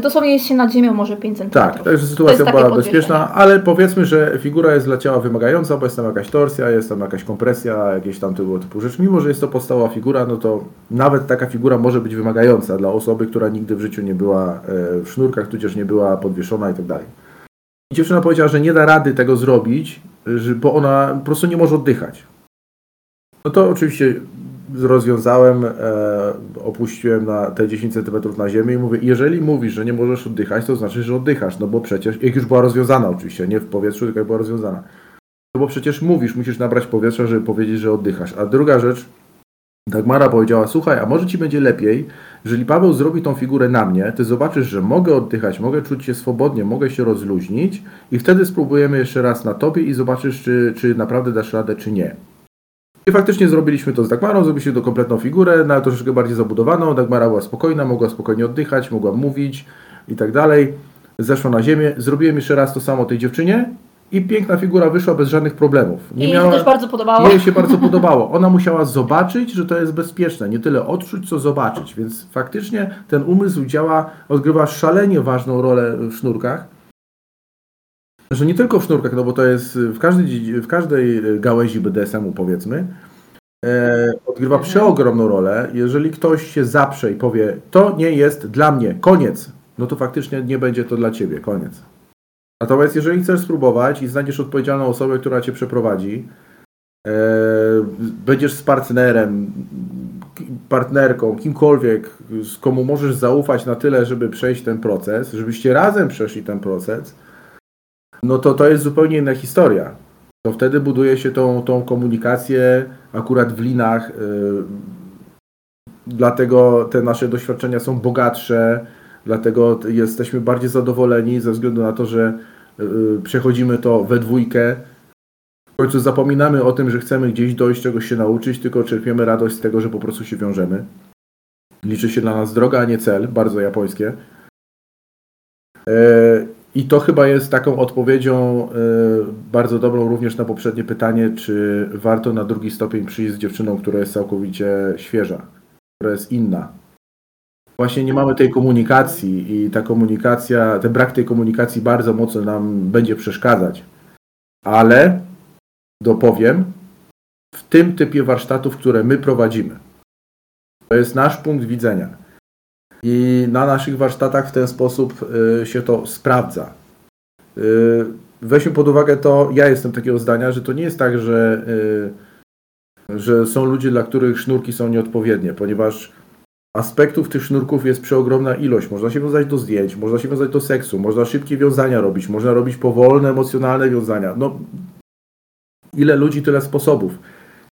Dosłownie jest się nad ziemią może 5 cm. Tak, także sytuacja była bezpieczna, ale powiedzmy, że figura jest dla ciała wymagająca, bo jest tam jakaś torsja, jest tam jakaś kompresja, jakieś tam tego typu rzeczy. Mimo, że jest to podstawowa figura, no to nawet taka figura może być wymagająca dla osoby, która nigdy w życiu nie była e, w sznurkach, tudzież nie była podwieszona i tak dalej. I dziewczyna powiedziała, że nie da rady tego zrobić, bo ona po prostu nie może oddychać. No to oczywiście rozwiązałem, e, opuściłem na te 10 cm na ziemię i mówię, jeżeli mówisz, że nie możesz oddychać, to znaczy, że oddychasz, no bo przecież, jak już była rozwiązana oczywiście, nie w powietrzu, tylko jak była rozwiązana. No bo przecież mówisz, musisz nabrać powietrza, żeby powiedzieć, że oddychasz. A druga rzecz, Dagmara powiedziała, słuchaj, a może ci będzie lepiej, jeżeli Paweł zrobi tą figurę na mnie, ty zobaczysz, że mogę oddychać, mogę czuć się swobodnie, mogę się rozluźnić i wtedy spróbujemy jeszcze raz na tobie i zobaczysz, czy, czy naprawdę dasz radę, czy nie. I faktycznie zrobiliśmy to z Dagmarą, zrobiliśmy to kompletną figurę, na troszeczkę bardziej zabudowaną. Dagmara była spokojna, mogła spokojnie oddychać, mogła mówić i tak dalej. Zeszła na ziemię, zrobiłem jeszcze raz to samo tej dziewczynie i piękna figura wyszła bez żadnych problemów. I mi się też bardzo podobało. Jej się bardzo podobało. Ona musiała zobaczyć, że to jest bezpieczne. Nie tyle odczuć, co zobaczyć. Więc faktycznie ten umysł działa, odgrywa szalenie ważną rolę w sznurkach. Że nie tylko w sznurkach, no bo to jest w każdej, w każdej gałęzi BDSM-u powiedzmy, e, odgrywa Mhm. przeogromną rolę. Jeżeli ktoś się zaprze i powie, to nie jest dla mnie, koniec, no to faktycznie nie będzie to dla ciebie, koniec. Natomiast jeżeli chcesz spróbować i znajdziesz odpowiedzialną osobę, która cię przeprowadzi, e, będziesz z partnerem, partnerką, kimkolwiek, z komu możesz zaufać na tyle, żeby przejść ten proces, żebyście razem przeszli ten proces, no to to jest zupełnie inna historia. To wtedy buduje się tą, tą komunikację akurat w linach, y, dlatego te nasze doświadczenia są bogatsze, dlatego jesteśmy bardziej zadowoleni ze względu na to, że y, przechodzimy to we dwójkę. W końcu zapominamy o tym, że chcemy gdzieś dojść, czegoś się nauczyć, tylko czerpiemy radość z tego, że po prostu się wiążemy. Liczy się dla nas droga, a nie cel, bardzo japońskie. I to chyba jest taką odpowiedzią e, bardzo dobrą również na poprzednie pytanie, czy warto na drugi stopień przyjść z dziewczyną, która jest całkowicie świeża, która jest inna. Właśnie nie mamy tej komunikacji i ta komunikacja, ten brak tej komunikacji bardzo mocno nam będzie przeszkadzać. Ale dopowiem, w tym typie warsztatów, które my prowadzimy. To jest nasz punkt widzenia. I na naszych warsztatach w ten sposób y, się to sprawdza. Y, weźmy pod uwagę to, ja jestem takiego zdania, że to nie jest tak, że, y, że są ludzie, dla których sznurki są nieodpowiednie, ponieważ aspektów tych sznurków jest przeogromna ilość. Można się wiązać do zdjęć, można się wiązać do seksu, można szybkie wiązania robić, można robić powolne, emocjonalne wiązania. No, ile ludzi, tyle sposobów.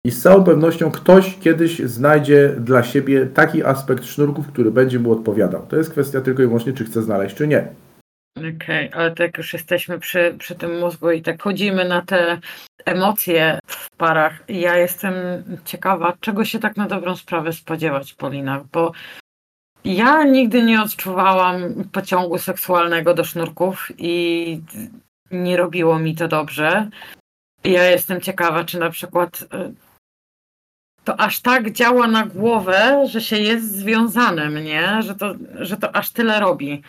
I z całą pewnością ktoś kiedyś znajdzie dla siebie taki aspekt sznurków, który będzie mu odpowiadał. To jest kwestia tylko i wyłącznie, czy chce znaleźć, czy nie. Okej, okay, ale tak już jesteśmy przy, przy tym mózgu i tak chodzimy na te emocje w parach. Ja jestem ciekawa, czego się tak na dobrą sprawę spodziewać, Polina, bo ja nigdy nie odczuwałam pociągu seksualnego do sznurków i nie robiło mi to dobrze. Ja jestem ciekawa, czy na przykład y, to aż tak działa na głowę, że się jest związanym, nie? Że to, że to aż tyle robi.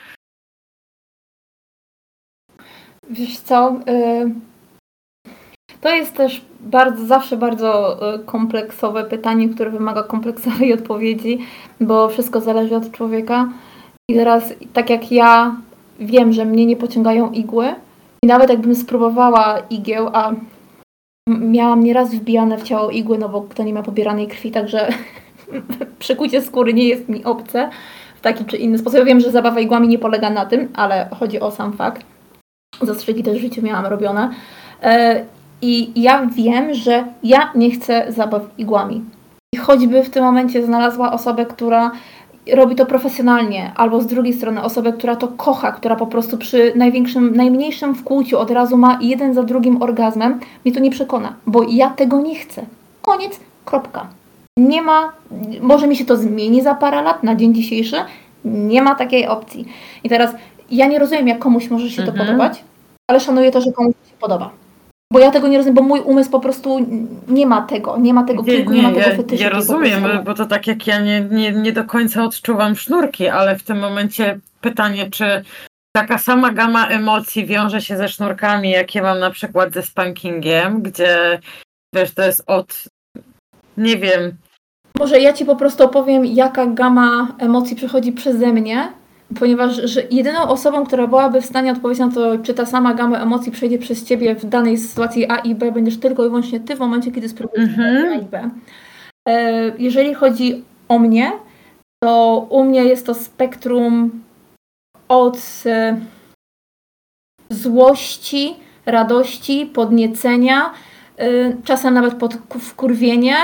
Wiesz co? Y, to jest też bardzo, zawsze bardzo y, kompleksowe pytanie, które wymaga kompleksowej odpowiedzi, bo wszystko zależy od człowieka. I teraz, tak jak ja wiem, że mnie nie pociągają igły, i nawet jakbym spróbowała igieł, a miałam nieraz wbijane w ciało igły, no bo kto nie ma pobieranej krwi, także przykucie skóry nie jest mi obce w taki czy inny sposób. Ja wiem, że zabawa igłami nie polega na tym, ale chodzi o sam fakt. Zastrzyki też w życiu miałam robione. E, I ja wiem, że ja nie chcę zabaw igłami. I choćby w tym momencie znalazła osobę, która robi to profesjonalnie, albo z drugiej strony osobę, która to kocha, która po prostu przy największym, najmniejszym wkłuciu od razu ma jeden za drugim orgazmem, mnie to nie przekona, bo ja tego nie chcę. Koniec, kropka. Nie ma, może mi się to zmieni za parę lat, na dzień dzisiejszy, nie ma takiej opcji. I teraz ja nie rozumiem, jak komuś może się mhm. to podobać, ale szanuję to, że komuś się podoba. Bo ja tego nie rozumiem, bo mój umysł po prostu nie ma tego, nie ma tego kilku, nie, nie, nie ma tego fetyszu. Ja rozumiem, bo to tak jak ja nie, nie, nie do końca odczuwam sznurki, ale w tym momencie pytanie, czy taka sama gama emocji wiąże się ze sznurkami, jakie mam na przykład ze spankingiem, gdzie wiesz, to jest od, nie wiem. Może ja ci po prostu opowiem, jaka gama emocji przechodzi przeze mnie ponieważ że jedyną osobą, która byłaby w stanie odpowiedzieć na to, czy ta sama gama emocji przejdzie przez ciebie w danej sytuacji A i B, będziesz tylko i wyłącznie ty w momencie, kiedy spróbujesz mm-hmm. A i B. E, jeżeli chodzi o mnie, to u mnie jest to spektrum od e, złości, radości, podniecenia, e, czasem nawet pod wkurwienie,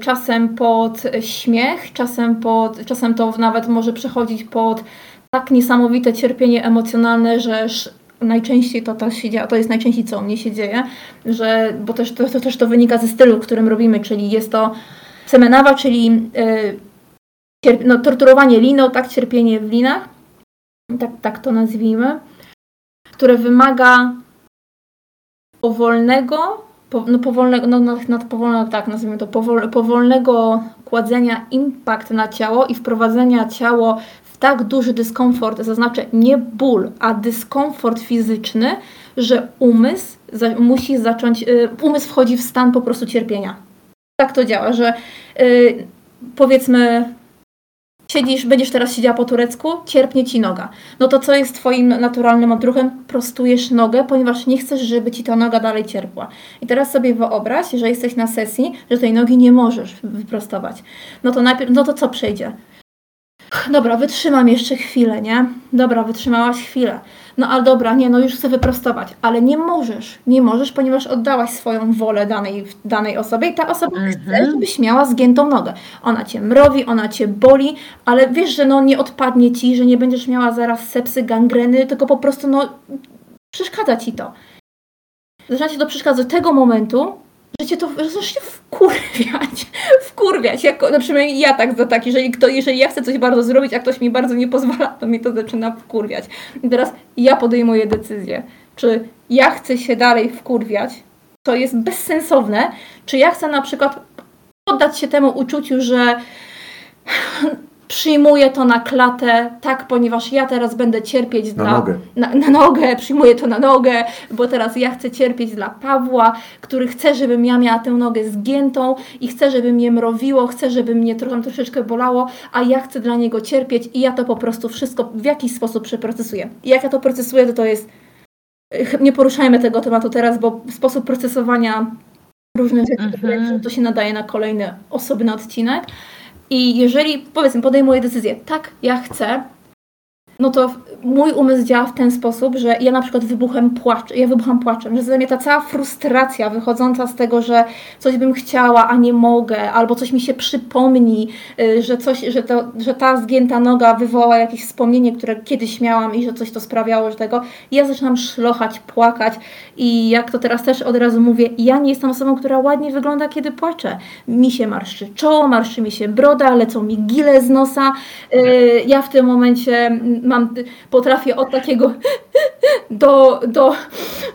czasem pod śmiech, czasem, pod, czasem to nawet może przechodzić pod tak niesamowite cierpienie emocjonalne, że najczęściej to, to się dzieje, to jest najczęściej co u mnie się dzieje, że, bo też to, to, też to wynika ze stylu, którym robimy, czyli jest to semenawa, czyli yy, no, torturowanie liną, tak, cierpienie w linach, tak, tak to nazwijmy, które wymaga powolnego, po, no powolnego, no, no, no powolnego, tak nazwijmy to, powol, powolnego kładzenia impact na ciało i wprowadzenia ciało tak duży dyskomfort, zaznaczę nie ból, a dyskomfort fizyczny, że umysł za, musi zacząć, y, umysł wchodzi w stan po prostu cierpienia. Tak to działa, że y, powiedzmy siedzisz, będziesz teraz siedziała po turecku, cierpnie ci noga. No to co jest twoim naturalnym odruchem? Prostujesz nogę, ponieważ nie chcesz, żeby ci ta noga dalej cierpła. I teraz sobie wyobraź, że jesteś na sesji, że tej nogi nie możesz wyprostować. No to najpierw, no to co przejdzie? Dobra, wytrzymam jeszcze chwilę, nie? Dobra, wytrzymałaś chwilę. No ale dobra, nie, no już chcę wyprostować, ale nie możesz, nie możesz, ponieważ oddałaś swoją wolę danej, danej osobie i ta osoba Mhm. chce, żebyś miała zgiętą nogę. Ona cię mrowi, ona cię boli, ale wiesz, że no nie odpadnie ci, że nie będziesz miała zaraz sepsy, gangreny, tylko po prostu no przeszkadza ci to. Zaczyna ci to przeszkadzać do tego momentu, że cię to się wkurwiać. Wkurwiać. Jako, na przykład ja tak za tak, jeżeli, kto, jeżeli ja chcę coś bardzo zrobić, a ktoś mi bardzo nie pozwala, to mi to zaczyna wkurwiać. I teraz ja podejmuję decyzję, czy ja chcę się dalej wkurwiać, to jest bezsensowne, czy ja chcę na przykład poddać się temu uczuciu, że przyjmuję to na klatę, tak, ponieważ ja teraz będę cierpieć Na dla nogę. na, na nogę, przyjmuję to na nogę, bo teraz ja chcę cierpieć dla Pawła, który chce, żebym ja miała tę nogę zgiętą i chce, żeby mnie mrowiło, chce, żeby mnie trochę troszeczkę bolało, a ja chcę dla niego cierpieć i ja to po prostu wszystko w jakiś sposób przeprocesuję. I jak ja to procesuję, to to jest... Nie poruszajmy tego tematu teraz, bo sposób procesowania różnych rzeczy, Mhm. to się nadaje na kolejny osobny odcinek. I jeżeli, powiedzmy, podejmuję decyzję, tak, ja chcę, no to mój umysł działa w ten sposób, że ja na przykład wybuchem płaczę, ja wybucham płaczem, że ze mnie ta cała frustracja wychodząca z tego, że coś bym chciała, a nie mogę, albo coś mi się przypomni, y, że, coś, że, to, że ta zgięta noga wywoła jakieś wspomnienie, które kiedyś miałam i że coś to sprawiało, że tego, ja zaczynam szlochać, płakać i jak to teraz też od razu mówię, ja nie jestem osobą, która ładnie wygląda, kiedy płaczę. Mi się marszczy czoło, marszczy mi się broda, lecą mi gile z nosa, Y, ja w tym momencie mam, potrafię od takiego do, do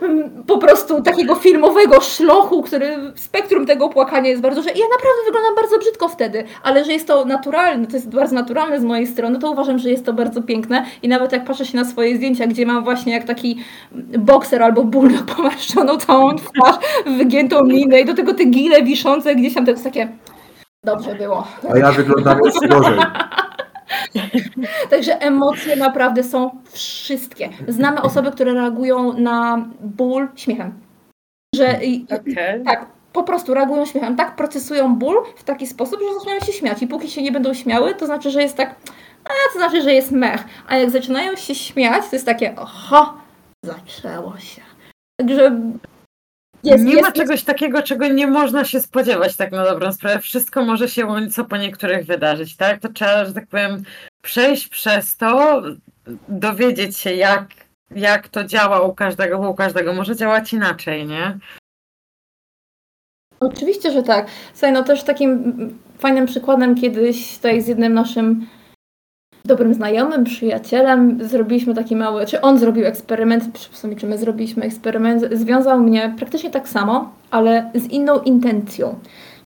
mm, po prostu takiego filmowego szlochu, który spektrum tego płakania jest bardzo. I ja naprawdę wyglądam bardzo brzydko wtedy, ale że jest to naturalne, to jest bardzo naturalne z mojej strony, to uważam, że jest to bardzo piękne i nawet jak patrzę się na swoje zdjęcia, gdzie mam właśnie jak taki bokser albo bulldog pomarszczoną całą twarz, wygiętą minę i do tego te gile wiszące gdzieś tam, to jest takie dobrze było. A ja wyglądam jeszcze gorzej. Także emocje naprawdę są wszystkie. Znamy osoby, które reagują na ból śmiechem. Że Okej. tak, po prostu reagują śmiechem. Tak procesują ból w taki sposób, że zaczynają się śmiać. I póki się nie będą śmiały, to znaczy, że jest tak, a to znaczy, że jest mech. A jak zaczynają się śmiać, to jest takie, oho, zaczęło się. Także jest, nie jest, ma czegoś takiego, czego nie można się spodziewać tak na dobrą sprawę. Wszystko może się co po niektórych wydarzyć, tak? To trzeba, że tak powiem, przejść przez to, dowiedzieć się, jak, jak to działa u każdego, bo u każdego może działać inaczej, nie? Oczywiście, że tak. Słuchaj, no też takim fajnym przykładem kiedyś tutaj z jednym naszym dobrym znajomym, przyjacielem zrobiliśmy taki mały, czy on zrobił eksperyment, w sumie czy my zrobiliśmy eksperyment, związał mnie praktycznie tak samo, ale z inną intencją.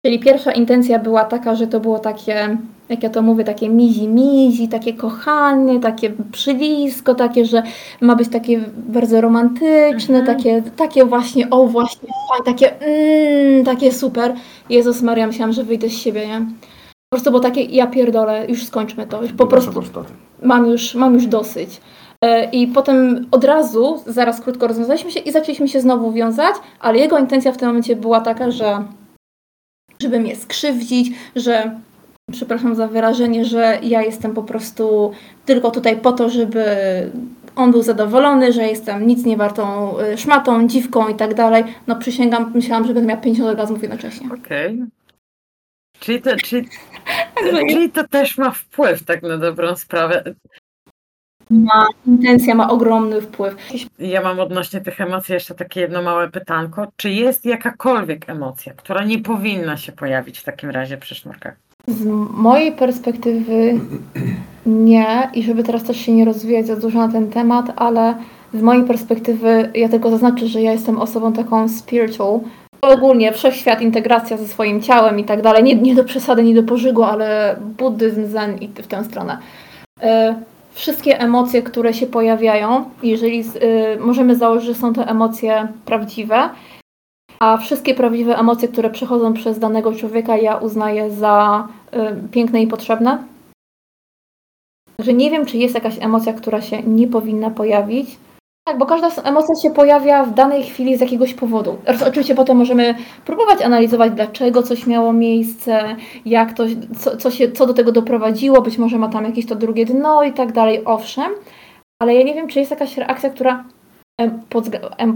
Czyli pierwsza intencja była taka, że to było takie, jak ja to mówię, takie mizi-mizi, takie kochanie, takie przylisko, takie, że ma być takie bardzo romantyczne, Mhm. takie, takie właśnie, o właśnie, takie, mm, takie super. Jezus Maria, myślałam, że wyjdę z siebie, nie? Po prostu było takie, ja pierdolę, już skończmy to, już po prostu mam już, mam już dosyć. E, I potem od razu, zaraz krótko rozwiązaliśmy się i zaczęliśmy się znowu wiązać, ale jego intencja w tym momencie była taka, że żeby mnie skrzywdzić, że przepraszam za wyrażenie, że ja jestem po prostu tylko tutaj po to, żeby on był zadowolony, że jestem nic nie wartą y, szmatą, dziwką i tak dalej. No przysięgam, myślałam, że będę miała 50 orgazmów jednocześnie. Okej. Czyli, to, czyli, czyli to też ma wpływ tak na dobrą sprawę. Ma, intencja ma ogromny wpływ. Ja mam odnośnie tych emocji jeszcze takie jedno małe pytanko. Czy jest jakakolwiek emocja, która nie powinna się pojawić w takim razie przy sznurkach? Z mojej perspektywy nie i żeby teraz też się nie rozwijać za dużo na ten temat, ale z mojej perspektywy ja tylko zaznaczę, że ja jestem osobą taką spiritual. Ogólnie wszechświat, integracja ze swoim ciałem i tak dalej. Nie, nie do przesady, nie do pożygu, ale buddyzm, zen i w tę stronę. E, Wszystkie emocje, które się pojawiają, jeżeli z- y, możemy założyć, że są to emocje prawdziwe, a wszystkie prawdziwe emocje, które przechodzą przez danego człowieka, ja uznaję za y, piękne i potrzebne. Także nie wiem, czy jest jakaś emocja, która się nie powinna pojawić. Tak, bo każda emocja się pojawia w danej chwili z jakiegoś powodu. Oczywiście potem możemy próbować analizować, dlaczego coś miało miejsce, jak to, co, co, się, co do tego doprowadziło, być może ma tam jakieś to drugie dno i tak dalej, owszem, ale ja nie wiem, czy jest jakaś reakcja, która pod,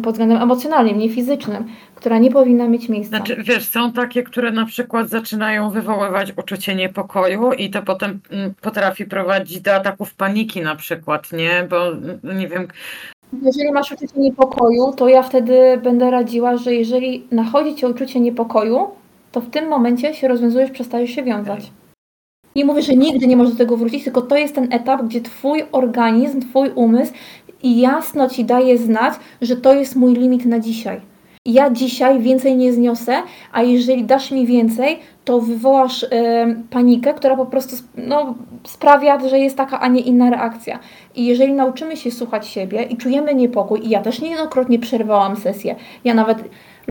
pod względem emocjonalnym, nie fizycznym, która nie powinna mieć miejsca. Znaczy, wiesz, są takie, które na przykład zaczynają wywoływać uczucie niepokoju i to potem mm, potrafi prowadzić do ataków paniki na przykład, nie? Bo mm, nie wiem, Jeżeli masz uczucie niepokoju, to ja wtedy będę radziła, że jeżeli nachodzi cię uczucie niepokoju, to w tym momencie się rozwiązujesz, przestajesz się wiązać. Nie mówię, że nigdy nie możesz do tego wrócić, tylko to jest ten etap, gdzie twój organizm, twój umysł jasno ci daje znać, że to jest mój limit na dzisiaj. Ja dzisiaj więcej nie zniosę, a jeżeli dasz mi więcej, to wywołasz em, panikę, która po prostu no, sprawia, że jest taka, a nie inna reakcja. I jeżeli nauczymy się słuchać siebie i czujemy niepokój, i ja też niejednokrotnie przerwałam sesję, ja nawet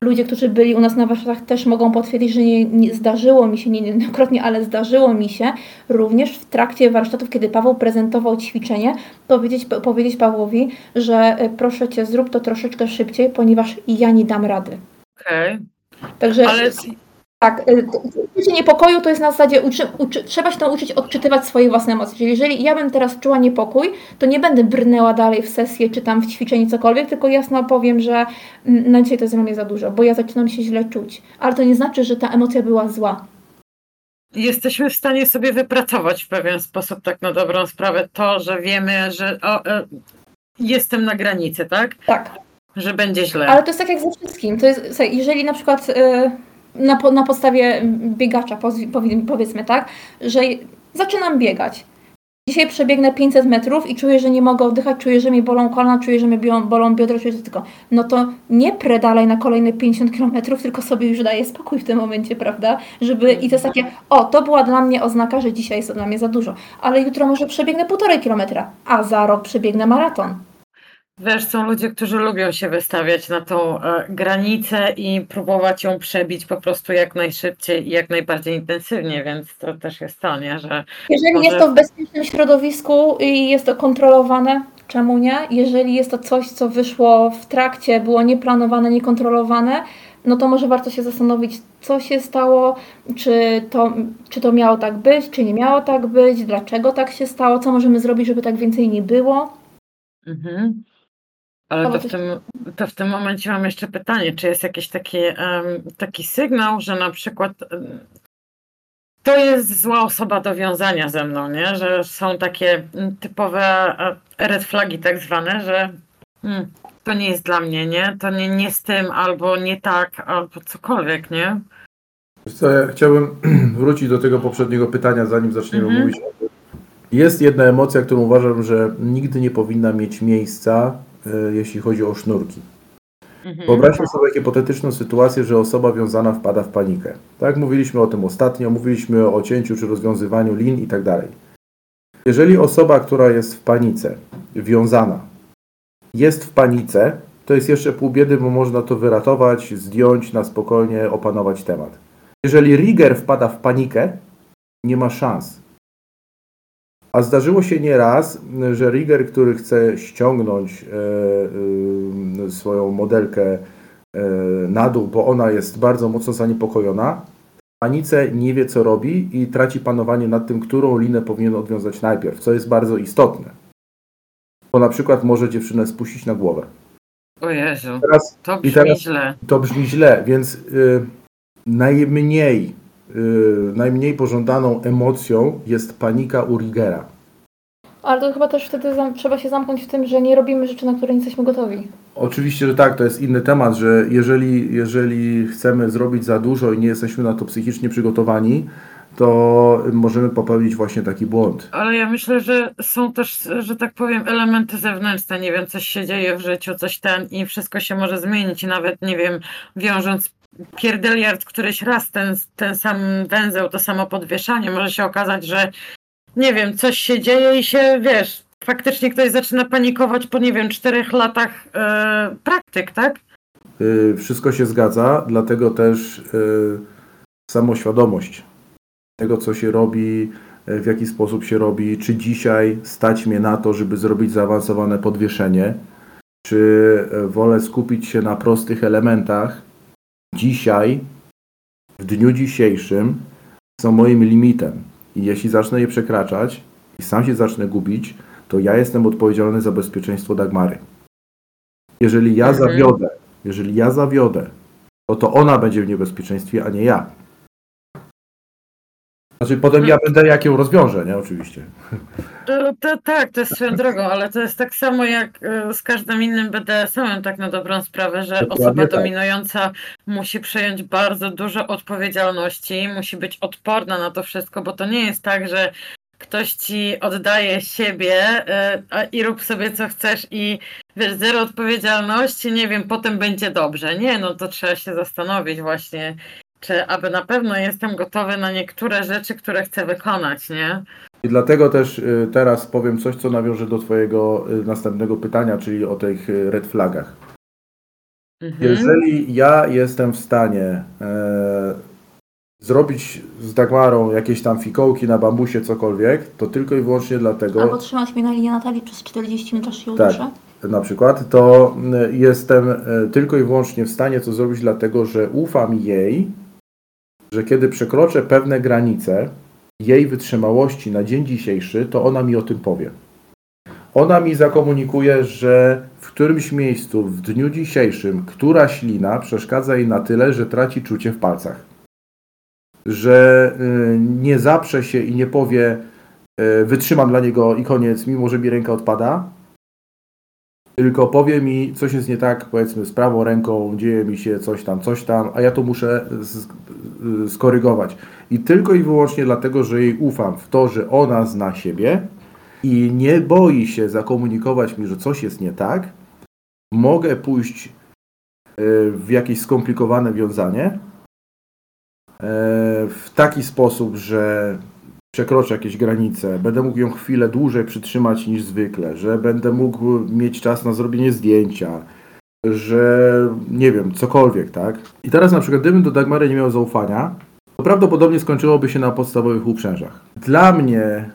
ludzie, którzy byli u nas na warsztatach też mogą potwierdzić, że nie, nie zdarzyło mi się, nie niejednokrotnie, ale zdarzyło mi się również w trakcie warsztatów, kiedy Paweł prezentował ćwiczenie, powiedzieć, powiedzieć Pawłowi, że e, proszę Cię, zrób to troszeczkę szybciej, ponieważ ja nie dam rady. okej, Także ale tak, y, uczucie niepokoju to jest na zasadzie, uczy, uczy, trzeba się nauczyć odczytywać swoje własne emocje. Czyli jeżeli ja bym teraz czuła niepokój, to nie będę brnęła dalej w sesję, czy tam w ćwiczenie, cokolwiek, tylko jasno powiem, że mm, na dzisiaj to jest dla mnie za dużo, bo ja zaczynam się źle czuć. Ale to nie znaczy, że ta emocja była zła. jesteśmy w stanie sobie wypracować w pewien sposób, tak na dobrą sprawę, to, że wiemy, że o, e, jestem na granicy, tak? Tak. Że będzie źle. Ale to jest tak jak ze wszystkim. To jest, jeżeli na przykład y, na, po- na podstawie biegacza, powiedzmy tak, że zaczynam biegać. Dzisiaj przebiegnę 500 metrów i czuję, że nie mogę oddychać, czuję, że mnie bolą kolana, czuję, że bią, bolą biodra, czuję, że tylko. No to nie prę dalej na kolejne 50 kilometrów, tylko sobie już daję spokój w tym momencie, prawda? Żeby, I to jest takie, o, to była dla mnie oznaka, że dzisiaj jest dla mnie za dużo. Ale jutro może przebiegnę półtorej kilometra, a za rok przebiegnę maraton. Wiesz, są ludzie, którzy lubią się wystawiać na tą e, granicę i próbować ją przebić po prostu jak najszybciej i jak najbardziej intensywnie, więc to też jest to, nie? Że Jeżeli Może- jest to w bezpiecznym środowisku i jest to kontrolowane, czemu nie? Jeżeli jest to coś, co wyszło w trakcie, było nieplanowane, niekontrolowane, no to może warto się zastanowić, co się stało, czy to, czy to miało tak być, czy nie miało tak być, dlaczego tak się stało, co możemy zrobić, żeby tak więcej nie było. Mhm. Ale to w, tym, to w tym momencie mam jeszcze pytanie, czy jest jakiś taki, em, taki sygnał, że na przykład em, to jest zła osoba do wiązania ze mną, nie? Że są takie typowe e, red flagi tak zwane, że mm, to nie jest dla mnie, nie? To nie, nie z tym, albo nie tak, albo cokolwiek, nie? Wiesz Co, ja chciałbym wrócić do tego poprzedniego pytania, zanim zaczniemy Mhm. mówić. o tym. Jest jedna emocja, którą uważam, że nigdy nie powinna mieć miejsca, jeśli chodzi o sznurki. Mhm. Wyobraźmy sobie hipotetyczną sytuację, że osoba wiązana wpada w panikę. Tak, mówiliśmy o tym ostatnio, mówiliśmy o cięciu czy rozwiązywaniu lin i tak dalej. Jeżeli osoba, która jest w panice, wiązana, jest w panice, to jest jeszcze pół biedy, bo można to wyratować, zdjąć na spokojnie, opanować temat. Jeżeli rigger wpada w panikę, nie ma szans. A zdarzyło się nieraz, że rigger, który chce ściągnąć e, e, swoją modelkę e, na dół, bo ona jest bardzo mocno zaniepokojona, panice nie wie co robi i traci panowanie nad tym, którą linę powinien odwiązać najpierw, co jest bardzo istotne. Bo na przykład może dziewczynę spuścić na głowę. O Jezu, Teraz to brzmi teraz- źle. to brzmi źle, więc y, najmniej, najmniej pożądaną emocją jest panika u Rigera. Ale to chyba też wtedy trzeba się zamknąć w tym, że nie robimy rzeczy, na które nie jesteśmy gotowi. Oczywiście, że tak, to jest inny temat, że jeżeli, jeżeli chcemy zrobić za dużo i nie jesteśmy na to psychicznie przygotowani, to możemy popełnić właśnie taki błąd. Ale ja myślę, że są też, że tak powiem, elementy zewnętrzne. Nie wiem, coś się dzieje w życiu, coś ten i wszystko się może zmienić. I nawet, nie wiem, wiążąc pierdeliard któryś raz ten, ten sam węzeł, to samo podwieszanie, może się okazać, że nie wiem, coś się dzieje i się, wiesz, faktycznie ktoś zaczyna panikować po, nie wiem, czterech latach e, praktyk, tak? Y, Wszystko się zgadza, dlatego też y, samoświadomość tego, co się robi, w jaki sposób się robi, czy dzisiaj stać mnie na to, żeby zrobić zaawansowane podwieszenie, czy e, wolę skupić się na prostych elementach, dzisiaj, w dniu dzisiejszym, są moim limitem. I jeśli zacznę je przekraczać i sam się zacznę gubić, to ja jestem odpowiedzialny za bezpieczeństwo Dagmary. Jeżeli ja Mhm. zawiodę, jeżeli ja zawiodę, to to ona będzie w niebezpieczeństwie, a nie ja. Znaczy potem ja będę jak ją rozwiążę, nie? Oczywiście. To, to, tak, to jest swoją drogą, ale to jest tak samo jak e, z każdym innym BDSM-em, tak na dobrą sprawę, że Dokładnie osoba tak. dominująca musi przejąć bardzo dużo odpowiedzialności, musi być odporna na to wszystko, bo to nie jest tak, że ktoś ci oddaje siebie a, i rób sobie co chcesz i wiesz, zero odpowiedzialności, nie wiem, potem będzie dobrze. Nie, no to trzeba się zastanowić właśnie, czy aby na pewno jestem gotowy na niektóre rzeczy, które chcę wykonać, nie? I dlatego też y, teraz powiem coś, co nawiąże do Twojego y, następnego pytania, czyli o tych y, red flagach. Mhm. Jeżeli ja jestem w stanie e, zrobić z Dagmarą jakieś tam fikołki na bambusie, cokolwiek, to tylko i wyłącznie dlatego, Albo trzymać mnie na linii Natalii przez 40 minut, aż się Tak. uduszę. na przykład, to jestem tylko i wyłącznie w stanie to zrobić dlatego, że ufam jej, że kiedy przekroczę pewne granice jej wytrzymałości na dzień dzisiejszy, to ona mi o tym powie. Ona mi zakomunikuje, że w którymś miejscu w dniu dzisiejszym któraś lina przeszkadza jej na tyle, że traci czucie w palcach. Że y, nie zaprze się i nie powie y, wytrzymam dla niego i koniec, mimo że mi ręka odpada, tylko powie mi, coś jest nie tak, powiedzmy, z prawą ręką, dzieje mi się coś tam, coś tam, a ja to muszę skorygować. I tylko i wyłącznie dlatego, że jej ufam w to, że ona zna siebie i nie boi się zakomunikować mi, że coś jest nie tak, mogę pójść y, w jakieś skomplikowane wiązanie y, w taki sposób, że przekroczę jakieś granice, będę mógł ją chwilę dłużej przytrzymać niż zwykle, że będę mógł mieć czas na zrobienie zdjęcia, że nie wiem, cokolwiek, tak? I teraz na przykład, gdybym do Dagmary nie miał zaufania, to prawdopodobnie skończyłoby się na podstawowych uprzężach. Dla mnie, e,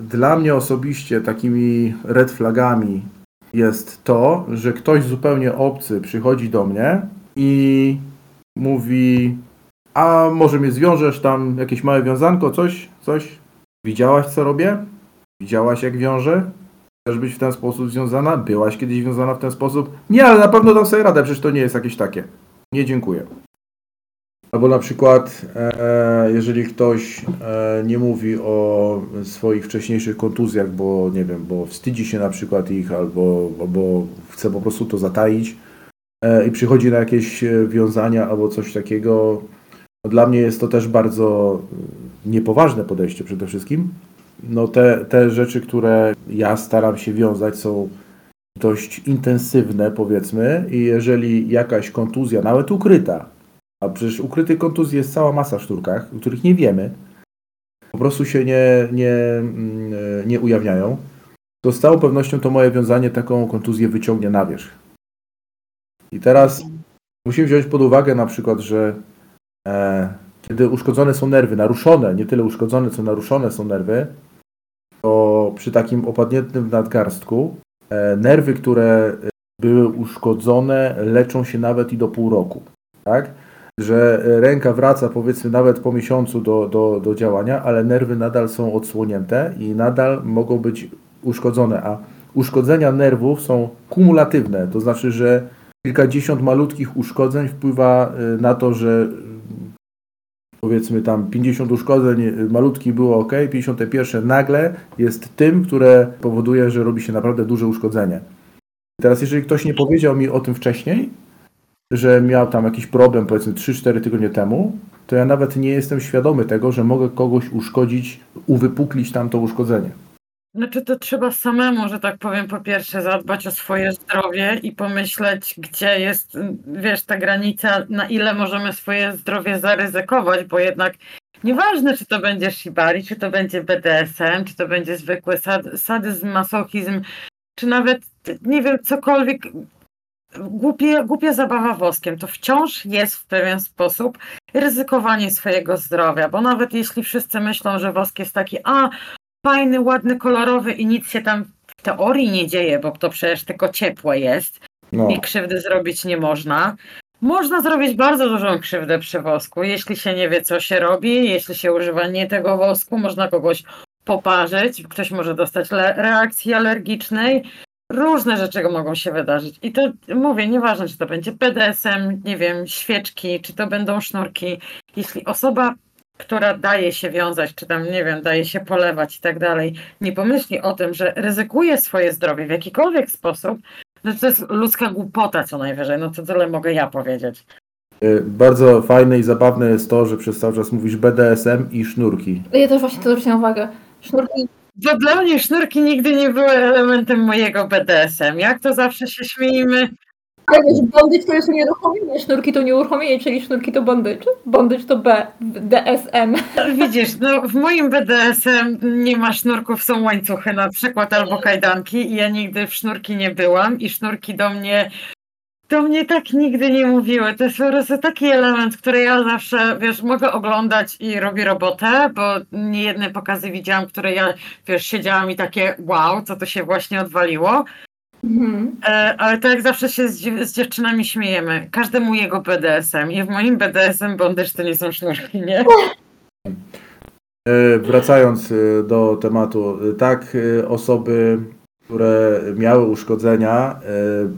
dla mnie osobiście takimi red flagami jest to, że ktoś zupełnie obcy przychodzi do mnie i mówi a może mnie zwiążesz tam jakieś małe wiązanko, coś, coś? Widziałaś co robię? Widziałaś jak wiążę? Chcesz być w ten sposób związana? Byłaś kiedyś związana w ten sposób? Nie, ale na pewno dam sobie radę, przecież to nie jest jakieś takie. Nie, dziękuję. Albo na przykład, e, jeżeli ktoś e, nie mówi o swoich wcześniejszych kontuzjach, bo nie wiem, bo wstydzi się na przykład ich, albo, albo chce po prostu to zataić e, i przychodzi na jakieś e, wiązania albo coś takiego, dla mnie jest to też bardzo niepoważne podejście przede wszystkim. No te, te rzeczy, które ja staram się wiązać są dość intensywne powiedzmy i jeżeli jakaś kontuzja, nawet ukryta, a przecież ukrytych kontuzji jest cała masa w sztukach, o których nie wiemy, po prostu się nie, nie, mm, nie ujawniają, to z całą pewnością to moje wiązanie taką kontuzję wyciągnie na wierzch. I teraz musimy wziąć pod uwagę na przykład, że kiedy uszkodzone są nerwy, naruszone, nie tyle uszkodzone, co naruszone są nerwy, to przy takim opadniętym nadgarstku e, nerwy, które e, były uszkodzone, leczą się nawet i do pół roku. Tak? Że e, ręka wraca powiedzmy nawet po miesiącu do, do, do działania, ale nerwy nadal są odsłonięte i nadal mogą być uszkodzone, a uszkodzenia nerwów są kumulatywne, to znaczy, że kilkadziesiąt malutkich uszkodzeń wpływa na to, że powiedzmy tam 50 uszkodzeń y, malutki było ok, 51 nagle jest tym, które powoduje, że robi się naprawdę duże uszkodzenie. Teraz jeżeli ktoś nie powiedział mi o tym wcześniej, że miał tam jakiś problem powiedzmy 3-4 tygodnie temu, to ja nawet nie jestem świadomy tego, że mogę kogoś uszkodzić, uwypuklić tam to uszkodzenie. Znaczy to trzeba samemu, że tak powiem, po pierwsze zadbać o swoje zdrowie i pomyśleć, gdzie jest, wiesz, ta granica, na ile możemy swoje zdrowie zaryzykować, bo jednak nieważne, czy to będzie shibari, czy to będzie BDSM, czy to będzie zwykły sad, sadyzm, masochizm, czy nawet, nie wiem, cokolwiek, głupie, głupia zabawa woskiem, to wciąż jest w pewien sposób ryzykowanie swojego zdrowia, bo nawet jeśli wszyscy myślą, że wosk jest taki, a fajny, ładny, kolorowy i nic się tam w teorii nie dzieje, bo to przecież tylko ciepłe jest No. i krzywdy zrobić nie można. Można zrobić bardzo dużą krzywdę przy wosku, jeśli się nie wie, co się robi, jeśli się używa nie tego wosku, można kogoś poparzyć, ktoś może dostać reakcji alergicznej. Różne rzeczy mogą się wydarzyć. I to mówię, nieważne, czy to będzie PDSM, nie wiem, świeczki, czy to będą sznurki. Jeśli osoba, która daje się wiązać, czy tam, nie wiem, daje się polewać i tak dalej, nie pomyśli o tym, że ryzykuje swoje zdrowie w jakikolwiek sposób, no to jest ludzka głupota co najwyżej. No to tyle mogę ja powiedzieć. Y, Bardzo fajne i zabawne jest to, że przez cały czas mówisz BDSM i sznurki. Ja też właśnie to zwróciłam uwagę. Sznurki, Bo dla mnie sznurki nigdy nie były elementem mojego BDSM. Jak to zawsze się śmiejmy, ale wiesz, bondage to jest unieruchomienie, sznurki to unieruchomienie, czyli sznurki to bondage. Bondage to B, DSM. Widzisz, no w moim BDSM nie ma sznurków, są łańcuchy na przykład albo kajdanki i ja nigdy w sznurki nie byłam i sznurki do mnie do mnie tak nigdy nie mówiły. To jest po prostu taki element, który ja zawsze, wiesz, mogę oglądać i robię robotę, bo niejedne pokazy widziałam, które ja, wiesz, siedziałam i takie wow, co to się właśnie odwaliło. Mhm. E, ale to jak zawsze się z, dziew- z dziewczynami śmiejemy. Każdemu jego BDSM i w moim BDSM bondage to nie są sznurki, nie? E, Wracając e, do tematu, tak osoby, które miały uszkodzenia, e,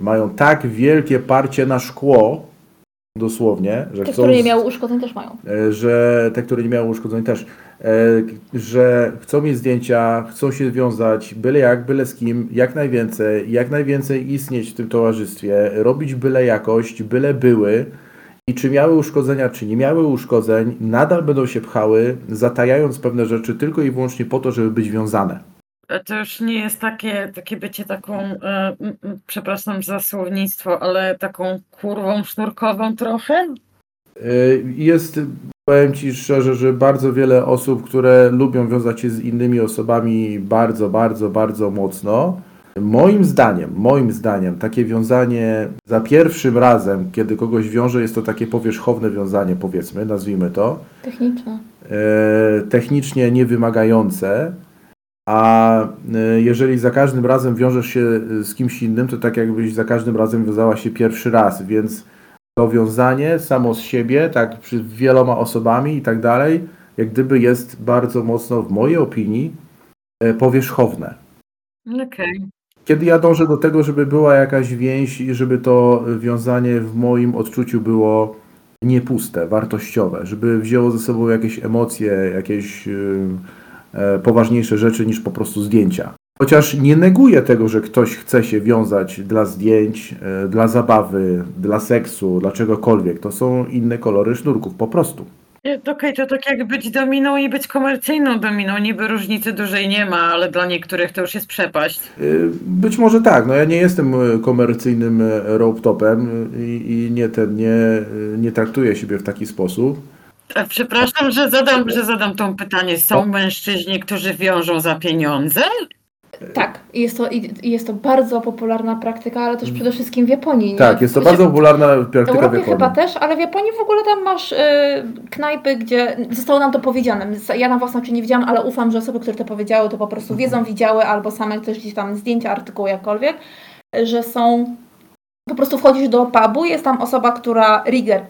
mają tak wielkie parcie na szkło, dosłownie, że Te, chcą, które nie miały uszkodzeń też mają. e, że te, które nie miały uszkodzeń też, e, że chcą mieć zdjęcia, chcą się wiązać, byle jak, byle z kim, jak najwięcej, jak najwięcej istnieć w tym towarzystwie, robić byle jakość, byle były. I czy miały uszkodzenia, czy nie miały uszkodzeń, nadal będą się pchały, zatajając pewne rzeczy tylko i wyłącznie po to, żeby być wiązane. E, To już nie jest takie, takie bycie taką, e, przepraszam za słownictwo, ale taką kurwą sznurkową trochę? Y, Jest, powiem Ci szczerze, że bardzo wiele osób, które lubią wiązać się z innymi osobami bardzo, bardzo, bardzo mocno. Moim zdaniem, moim zdaniem, takie wiązanie za pierwszym razem, kiedy kogoś wiąże, jest to takie powierzchowne wiązanie, powiedzmy, nazwijmy to. Techniczne. e, technicznie niewymagające, a e, jeżeli za każdym razem wiążesz się z kimś innym, to tak jakbyś za każdym razem wiązała się pierwszy raz, więc to wiązanie samo z siebie, tak przy wieloma osobami i tak dalej, jak gdyby jest bardzo mocno, w mojej opinii, e, powierzchowne. Okej. Kiedy ja dążę do tego, żeby była jakaś więź i żeby to wiązanie w moim odczuciu było niepuste, wartościowe, żeby wzięło ze sobą jakieś emocje, jakieś yy, poważniejsze rzeczy niż po prostu zdjęcia. Chociaż nie neguję tego, że ktoś chce się wiązać dla zdjęć, e, dla zabawy, dla seksu, dla czegokolwiek. To są inne kolory sznurków, po prostu. Nie, Okej, to tak jak być dominą i być komercyjną dominą. Niby różnicy dużej nie ma, ale dla niektórych to już jest przepaść. Być może tak, no ja nie jestem komercyjnym rope topem y, i, i nie, ten, nie, nie traktuję siebie w taki sposób. Przepraszam, że zadam, że zadam to pytanie. Są mężczyźni, którzy wiążą za pieniądze? Tak, jest to, jest to bardzo popularna praktyka, ale też przede wszystkim w Japonii. nie? Tak, jest to bardzo popularna W praktyka w Europie Japonii. chyba też, ale w Japonii w ogóle tam masz y, knajpy, gdzie zostało nam to powiedziane. Ja na własne oczy nie widziałam, ale ufam, że osoby, które to powiedziały, to po prostu wiedzą, widziały, albo same też gdzieś tam zdjęcia, artykuły, jakkolwiek, że są. Po prostu wchodzisz do pubu, jest tam osoba, która rigger.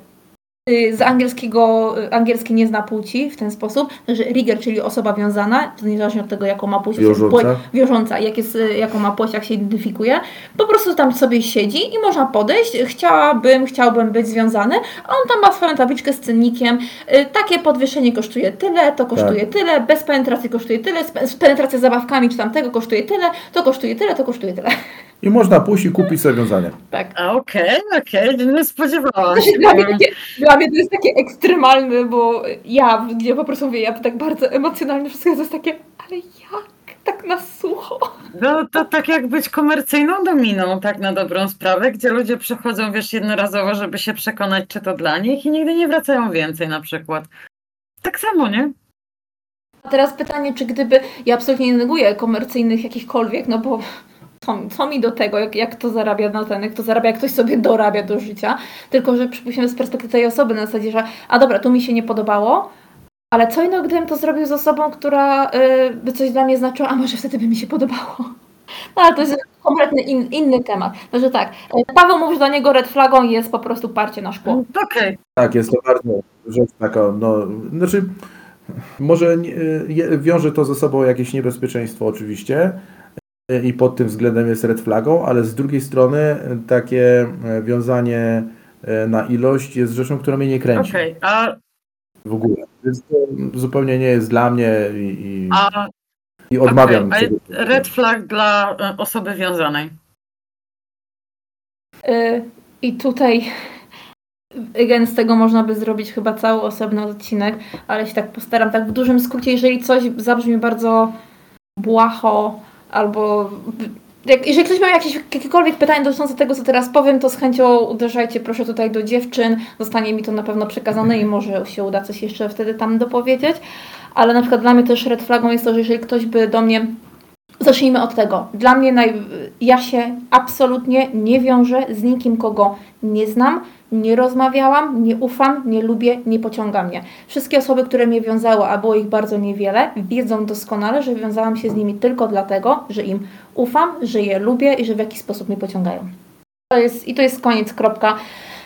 Y, Z angielskiego, y, angielski nie zna płci w ten sposób, że rigger, czyli osoba wiązana, to niezależnie od tego, jaką ma płeć, Wiążąca. płeć wiążąca, jak jest, y, jaką ma płeć, jak się identyfikuje, po prostu tam sobie siedzi i można podejść, chciałabym, chciałbym być związany, a on tam ma swoją tabliczkę z cennikiem, takie podwieszenie kosztuje tyle, to kosztuje tyle, bez penetracji kosztuje tyle, z penetracja z zabawkami czy tamtego kosztuje tyle, to kosztuje tyle, to kosztuje tyle. I można pójść i kupić sobie wiązanie. Tak. A okej, okej, nie spodziewałam się. Dla mnie, takie, dla mnie to jest takie ekstremalne, bo ja, gdzie po prostu mówię, ja to tak bardzo emocjonalnie wszystko jest takie, ale jak? Tak na sucho. No to tak jak być komercyjną dominą, tak na dobrą sprawę, gdzie ludzie przychodzą, wiesz, jednorazowo, żeby się przekonać, czy to dla nich i nigdy nie wracają więcej na przykład. Tak samo, nie? A teraz pytanie, czy gdyby, ja absolutnie nie neguję komercyjnych jakichkolwiek, no bo co, co mi do tego, jak, jak to zarabia na ten, jak to zarabia, jak ktoś sobie dorabia do życia, tylko że przypuśćmy z perspektywy tej osoby na zasadzie, że a dobra, tu mi się nie podobało, ale co innego, gdybym to zrobił z osobą, która y, by coś dla mnie znaczyła, a może wtedy by mi się podobało. No ale to jest kompletny in, inny temat. Także tak, Paweł mówi, że dla niego red flagą jest po prostu parcie na szkło. Okej. Tak, jest to bardzo rzecz taka, no, znaczy może nie, je- wiąże to ze sobą jakieś niebezpieczeństwo oczywiście i pod tym względem jest red flagą, ale z drugiej strony e, takie e, wiązanie e, na ilość jest rzeczą, która mnie nie kręci Okej, a, w ogóle. Więc to zupełnie nie jest dla mnie i, i, a i odmawiam. czegoś a red flag dla osoby wiązanej. I tutaj again, z tego można by zrobić chyba cały osobny odcinek, ale się tak postaram, tak w dużym skrócie, jeżeli coś zabrzmi bardzo błaho, albo jak, jeżeli ktoś ma jakieś, jakiekolwiek pytanie dotyczące tego, co teraz powiem, to z chęcią uderzajcie proszę tutaj do dziewczyn, zostanie mi to na pewno przekazane i może się uda coś jeszcze wtedy tam dopowiedzieć, ale na przykład dla mnie też red flagą jest to, że jeżeli ktoś by do mnie Zacznijmy od tego. Dla mnie naj... ja się absolutnie nie wiążę z nikim, kogo nie znam, nie rozmawiałam, nie ufam, nie lubię, nie pociąga mnie. Wszystkie osoby, które mnie wiązały, a było ich bardzo niewiele, wiedzą doskonale, że wiązałam się z nimi tylko dlatego, że im ufam, że je lubię i że w jakiś sposób mnie pociągają. To jest, I to jest koniec, kropka.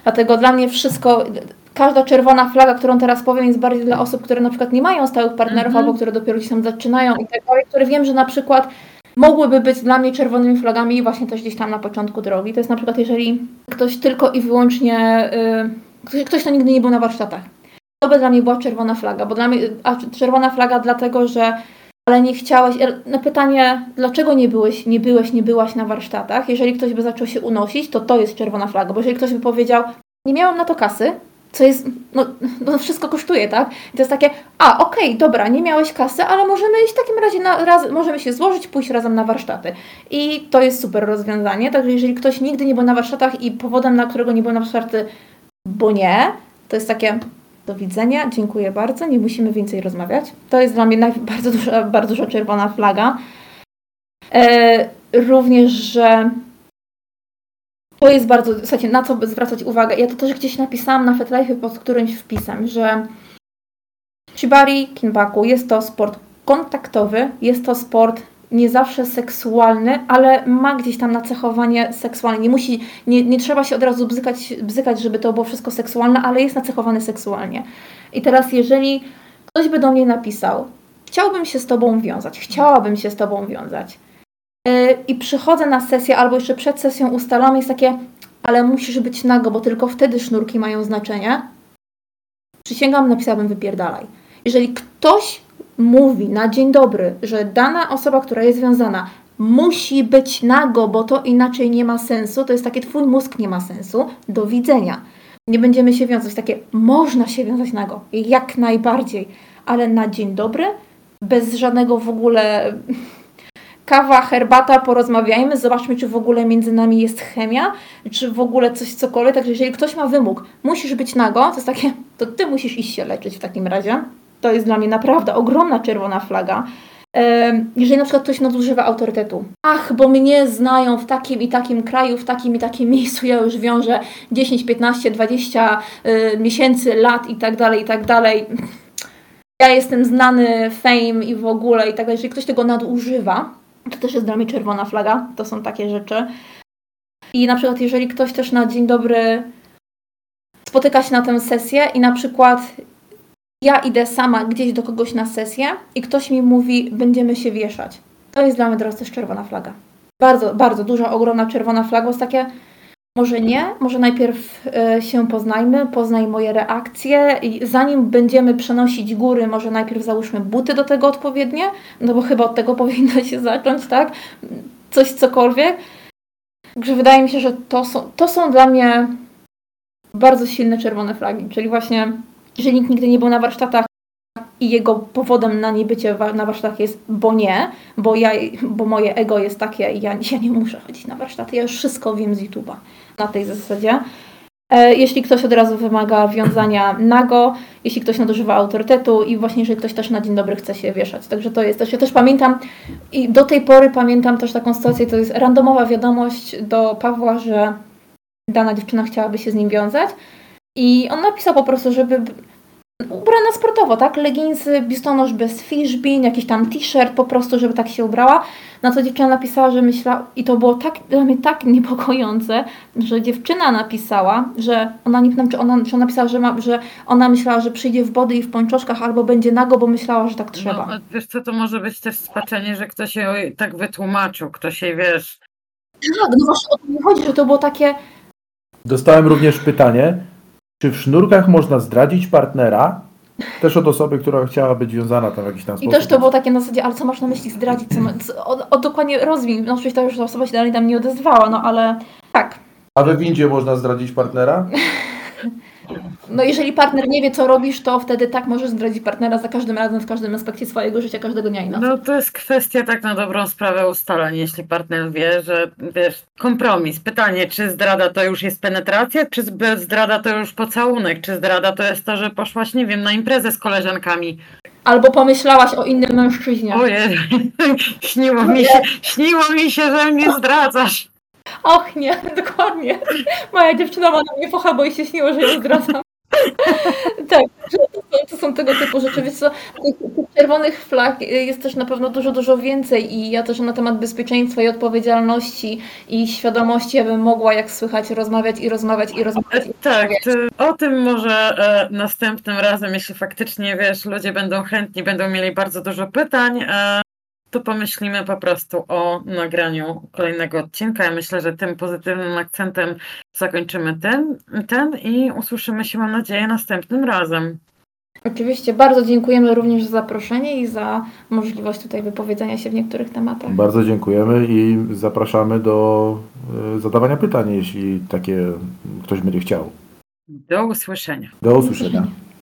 Dlatego dla mnie wszystko, każda czerwona flaga, którą teraz powiem, jest bardziej dla osób, które na przykład nie mają stałych partnerów Mhm. albo które dopiero gdzieś tam zaczynają i tak dalej, które wiem, że na przykład mogłyby być dla mnie czerwonymi flagami właśnie też gdzieś tam na początku drogi. To jest na przykład, jeżeli ktoś tylko i wyłącznie, y, ktoś, ktoś, kto nigdy nie był na warsztatach. To by dla mnie była czerwona flaga, bo dla mnie, a czerwona flaga dlatego, że ale nie chciałeś, na pytanie, dlaczego nie byłeś, nie byłeś, nie byłaś na warsztatach, jeżeli ktoś by zaczął się unosić, to to jest czerwona flaga, bo jeżeli ktoś by powiedział, nie miałam na to kasy, co jest, no, no wszystko kosztuje, tak? I to jest takie, a okej, dobra, nie miałeś kasy, ale możemy iść w takim razie na raz, możemy się złożyć, pójść razem na warsztaty. I to jest super rozwiązanie, także jeżeli ktoś nigdy nie był na warsztatach i powodem, na którego nie był na warsztaty, bo nie, to jest takie, do widzenia, dziękuję bardzo, nie musimy więcej rozmawiać. To jest dla mnie bardzo, duża, bardzo duża czerwona flaga. E, również, że to jest bardzo, słuchajcie, na co zwracać uwagę. Ja to też gdzieś napisałam na FetLife pod którymś wpisem, że Shibari Kinbaku jest to sport kontaktowy, jest to sport nie zawsze seksualny, ale ma gdzieś tam nacechowanie seksualne. Nie musi, nie, nie trzeba się od razu bzykać, bzykać, żeby to było wszystko seksualne, ale jest nacechowany seksualnie. I teraz jeżeli ktoś by do mnie napisał, chciałbym się z Tobą wiązać, chciałabym się z Tobą wiązać, i przychodzę na sesję, albo jeszcze przed sesją ustalamy, jest takie, ale musisz być nago, bo tylko wtedy sznurki mają znaczenie. Przysięgam, napisałabym wypierdalaj. Jeżeli ktoś mówi na dzień dobry, że dana osoba, która jest związana, musi być nago, bo to inaczej nie ma sensu, to jest takie, twój mózg nie ma sensu, do widzenia. Nie będziemy się wiązać. Takie, można się wiązać nago, jak najbardziej, ale na dzień dobry, bez żadnego w ogóle kawa, herbata, porozmawiajmy, zobaczmy, czy w ogóle między nami jest chemia, czy w ogóle coś cokolwiek. Także jeżeli ktoś ma wymóg, musisz być nago, to jest takie, to ty musisz iść się leczyć w takim razie. To jest dla mnie naprawdę ogromna czerwona flaga. Jeżeli na przykład ktoś nadużywa autorytetu. Ach, bo mnie znają w takim i takim kraju, w takim i takim miejscu, ja już wiążę 10, 15, 20 y, miesięcy, lat i tak dalej, i tak dalej. Ja jestem znany, fame i w ogóle i tak dalej. Jeżeli ktoś tego nadużywa, to też jest dla mnie czerwona flaga. To są takie rzeczy. I na przykład, jeżeli ktoś też na dzień dobry spotyka się na tę sesję i na przykład ja idę sama gdzieś do kogoś na sesję i ktoś mi mówi, będziemy się wieszać. To jest dla mnie teraz też czerwona flaga. Bardzo, bardzo duża, ogromna czerwona flaga. Jest takie, może nie, może najpierw e, się poznajmy, poznaj moje reakcje i zanim będziemy przenosić góry, może najpierw załóżmy buty do tego odpowiednie, no bo chyba od tego powinno się zacząć, tak? Coś cokolwiek. Także wydaje mi się, że to są, to są dla mnie bardzo silne czerwone flagi, czyli właśnie, jeżeli nikt nigdy nie był na warsztatach i jego powodem na niebycie na warsztatach jest, bo nie, bo, ja, bo moje ego jest takie, ja, ja nie muszę chodzić na warsztaty, ja już wszystko wiem z YouTube'a na tej zasadzie. E, Jeśli ktoś od razu wymaga wiązania nago, jeśli ktoś nadużywa autorytetu i właśnie jeżeli ktoś też na dzień dobry chce się wieszać. Także to jest też, ja też pamiętam i do tej pory pamiętam też taką sytuację, to jest randomowa wiadomość do Pawła, że dana dziewczyna chciałaby się z nim wiązać i on napisał po prostu, żeby ubrana sportowo, tak? Leginsy, biustonosz bez fishbin, jakiś tam t-shirt po prostu, żeby tak się ubrała. Na co dziewczyna napisała, że myślała, i to było tak, dla mnie tak niepokojące, że dziewczyna napisała, że ona nie wiem, czy ona, czy ona napisała, że, ma, że ona myślała, że przyjdzie w body i w pończoszkach albo będzie nago, bo myślała, że tak trzeba. No, wiesz co, to może być też spaczenie, że ktoś jej tak wytłumaczył, ktoś jej, wiesz, Tak, no właśnie o to mi chodzi, że to było takie, Dostałem również pytanie, czy w sznurkach można zdradzić partnera? Też od osoby, która chciała być związana tam w jakiś tam I sposób. też to było takie na zasadzie, ale co masz na myśli zdradzić? Co, ma- co, o, o dokładnie rozwin. No oczywiście ta już osoba się dalej tam nie odezwała, no ale tak. A we windzie można zdradzić partnera? No jeżeli partner nie wie, co robisz, to wtedy tak możesz zdradzić partnera za każdym razem, w każdym aspekcie swojego życia, każdego dnia i nocy. no to jest kwestia tak na dobrą sprawę ustaleń, jeśli partner wie, że wiesz, kompromis. Pytanie, czy zdrada to już jest penetracja, czy zdrada to już pocałunek, czy zdrada to jest to, że poszłaś, nie wiem, na imprezę z koleżankami. Albo pomyślałaś o innym mężczyźnie. Ojej, śniło mi się, śniło mi się, że mnie zdradzasz. Och nie, dokładnie. Moja dziewczyna ma na mnie focha, bo się śniło, że ją zdradzam. tak, to, są, tego typu rzeczy. Wiesz co, tych, czerwonych flag jest też na pewno dużo, dużo więcej i ja też na temat bezpieczeństwa i odpowiedzialności i świadomości ja mogła, jak słychać, rozmawiać i rozmawiać i rozmawiać. E, Tak, o tym może e, następnym razem, jeśli faktycznie wiesz, ludzie będą chętni, będą mieli bardzo dużo pytań, e, to pomyślimy po prostu o nagraniu kolejnego odcinka. Ja myślę, że tym pozytywnym akcentem zakończymy ten, ten i usłyszymy się, mam nadzieję, następnym razem. Oczywiście bardzo dziękujemy również za zaproszenie i za możliwość tutaj wypowiedzenia się w niektórych tematach. Bardzo dziękujemy i zapraszamy do e, zadawania pytań, jeśli takie ktoś będzie chciał. Do usłyszenia. Do usłyszenia.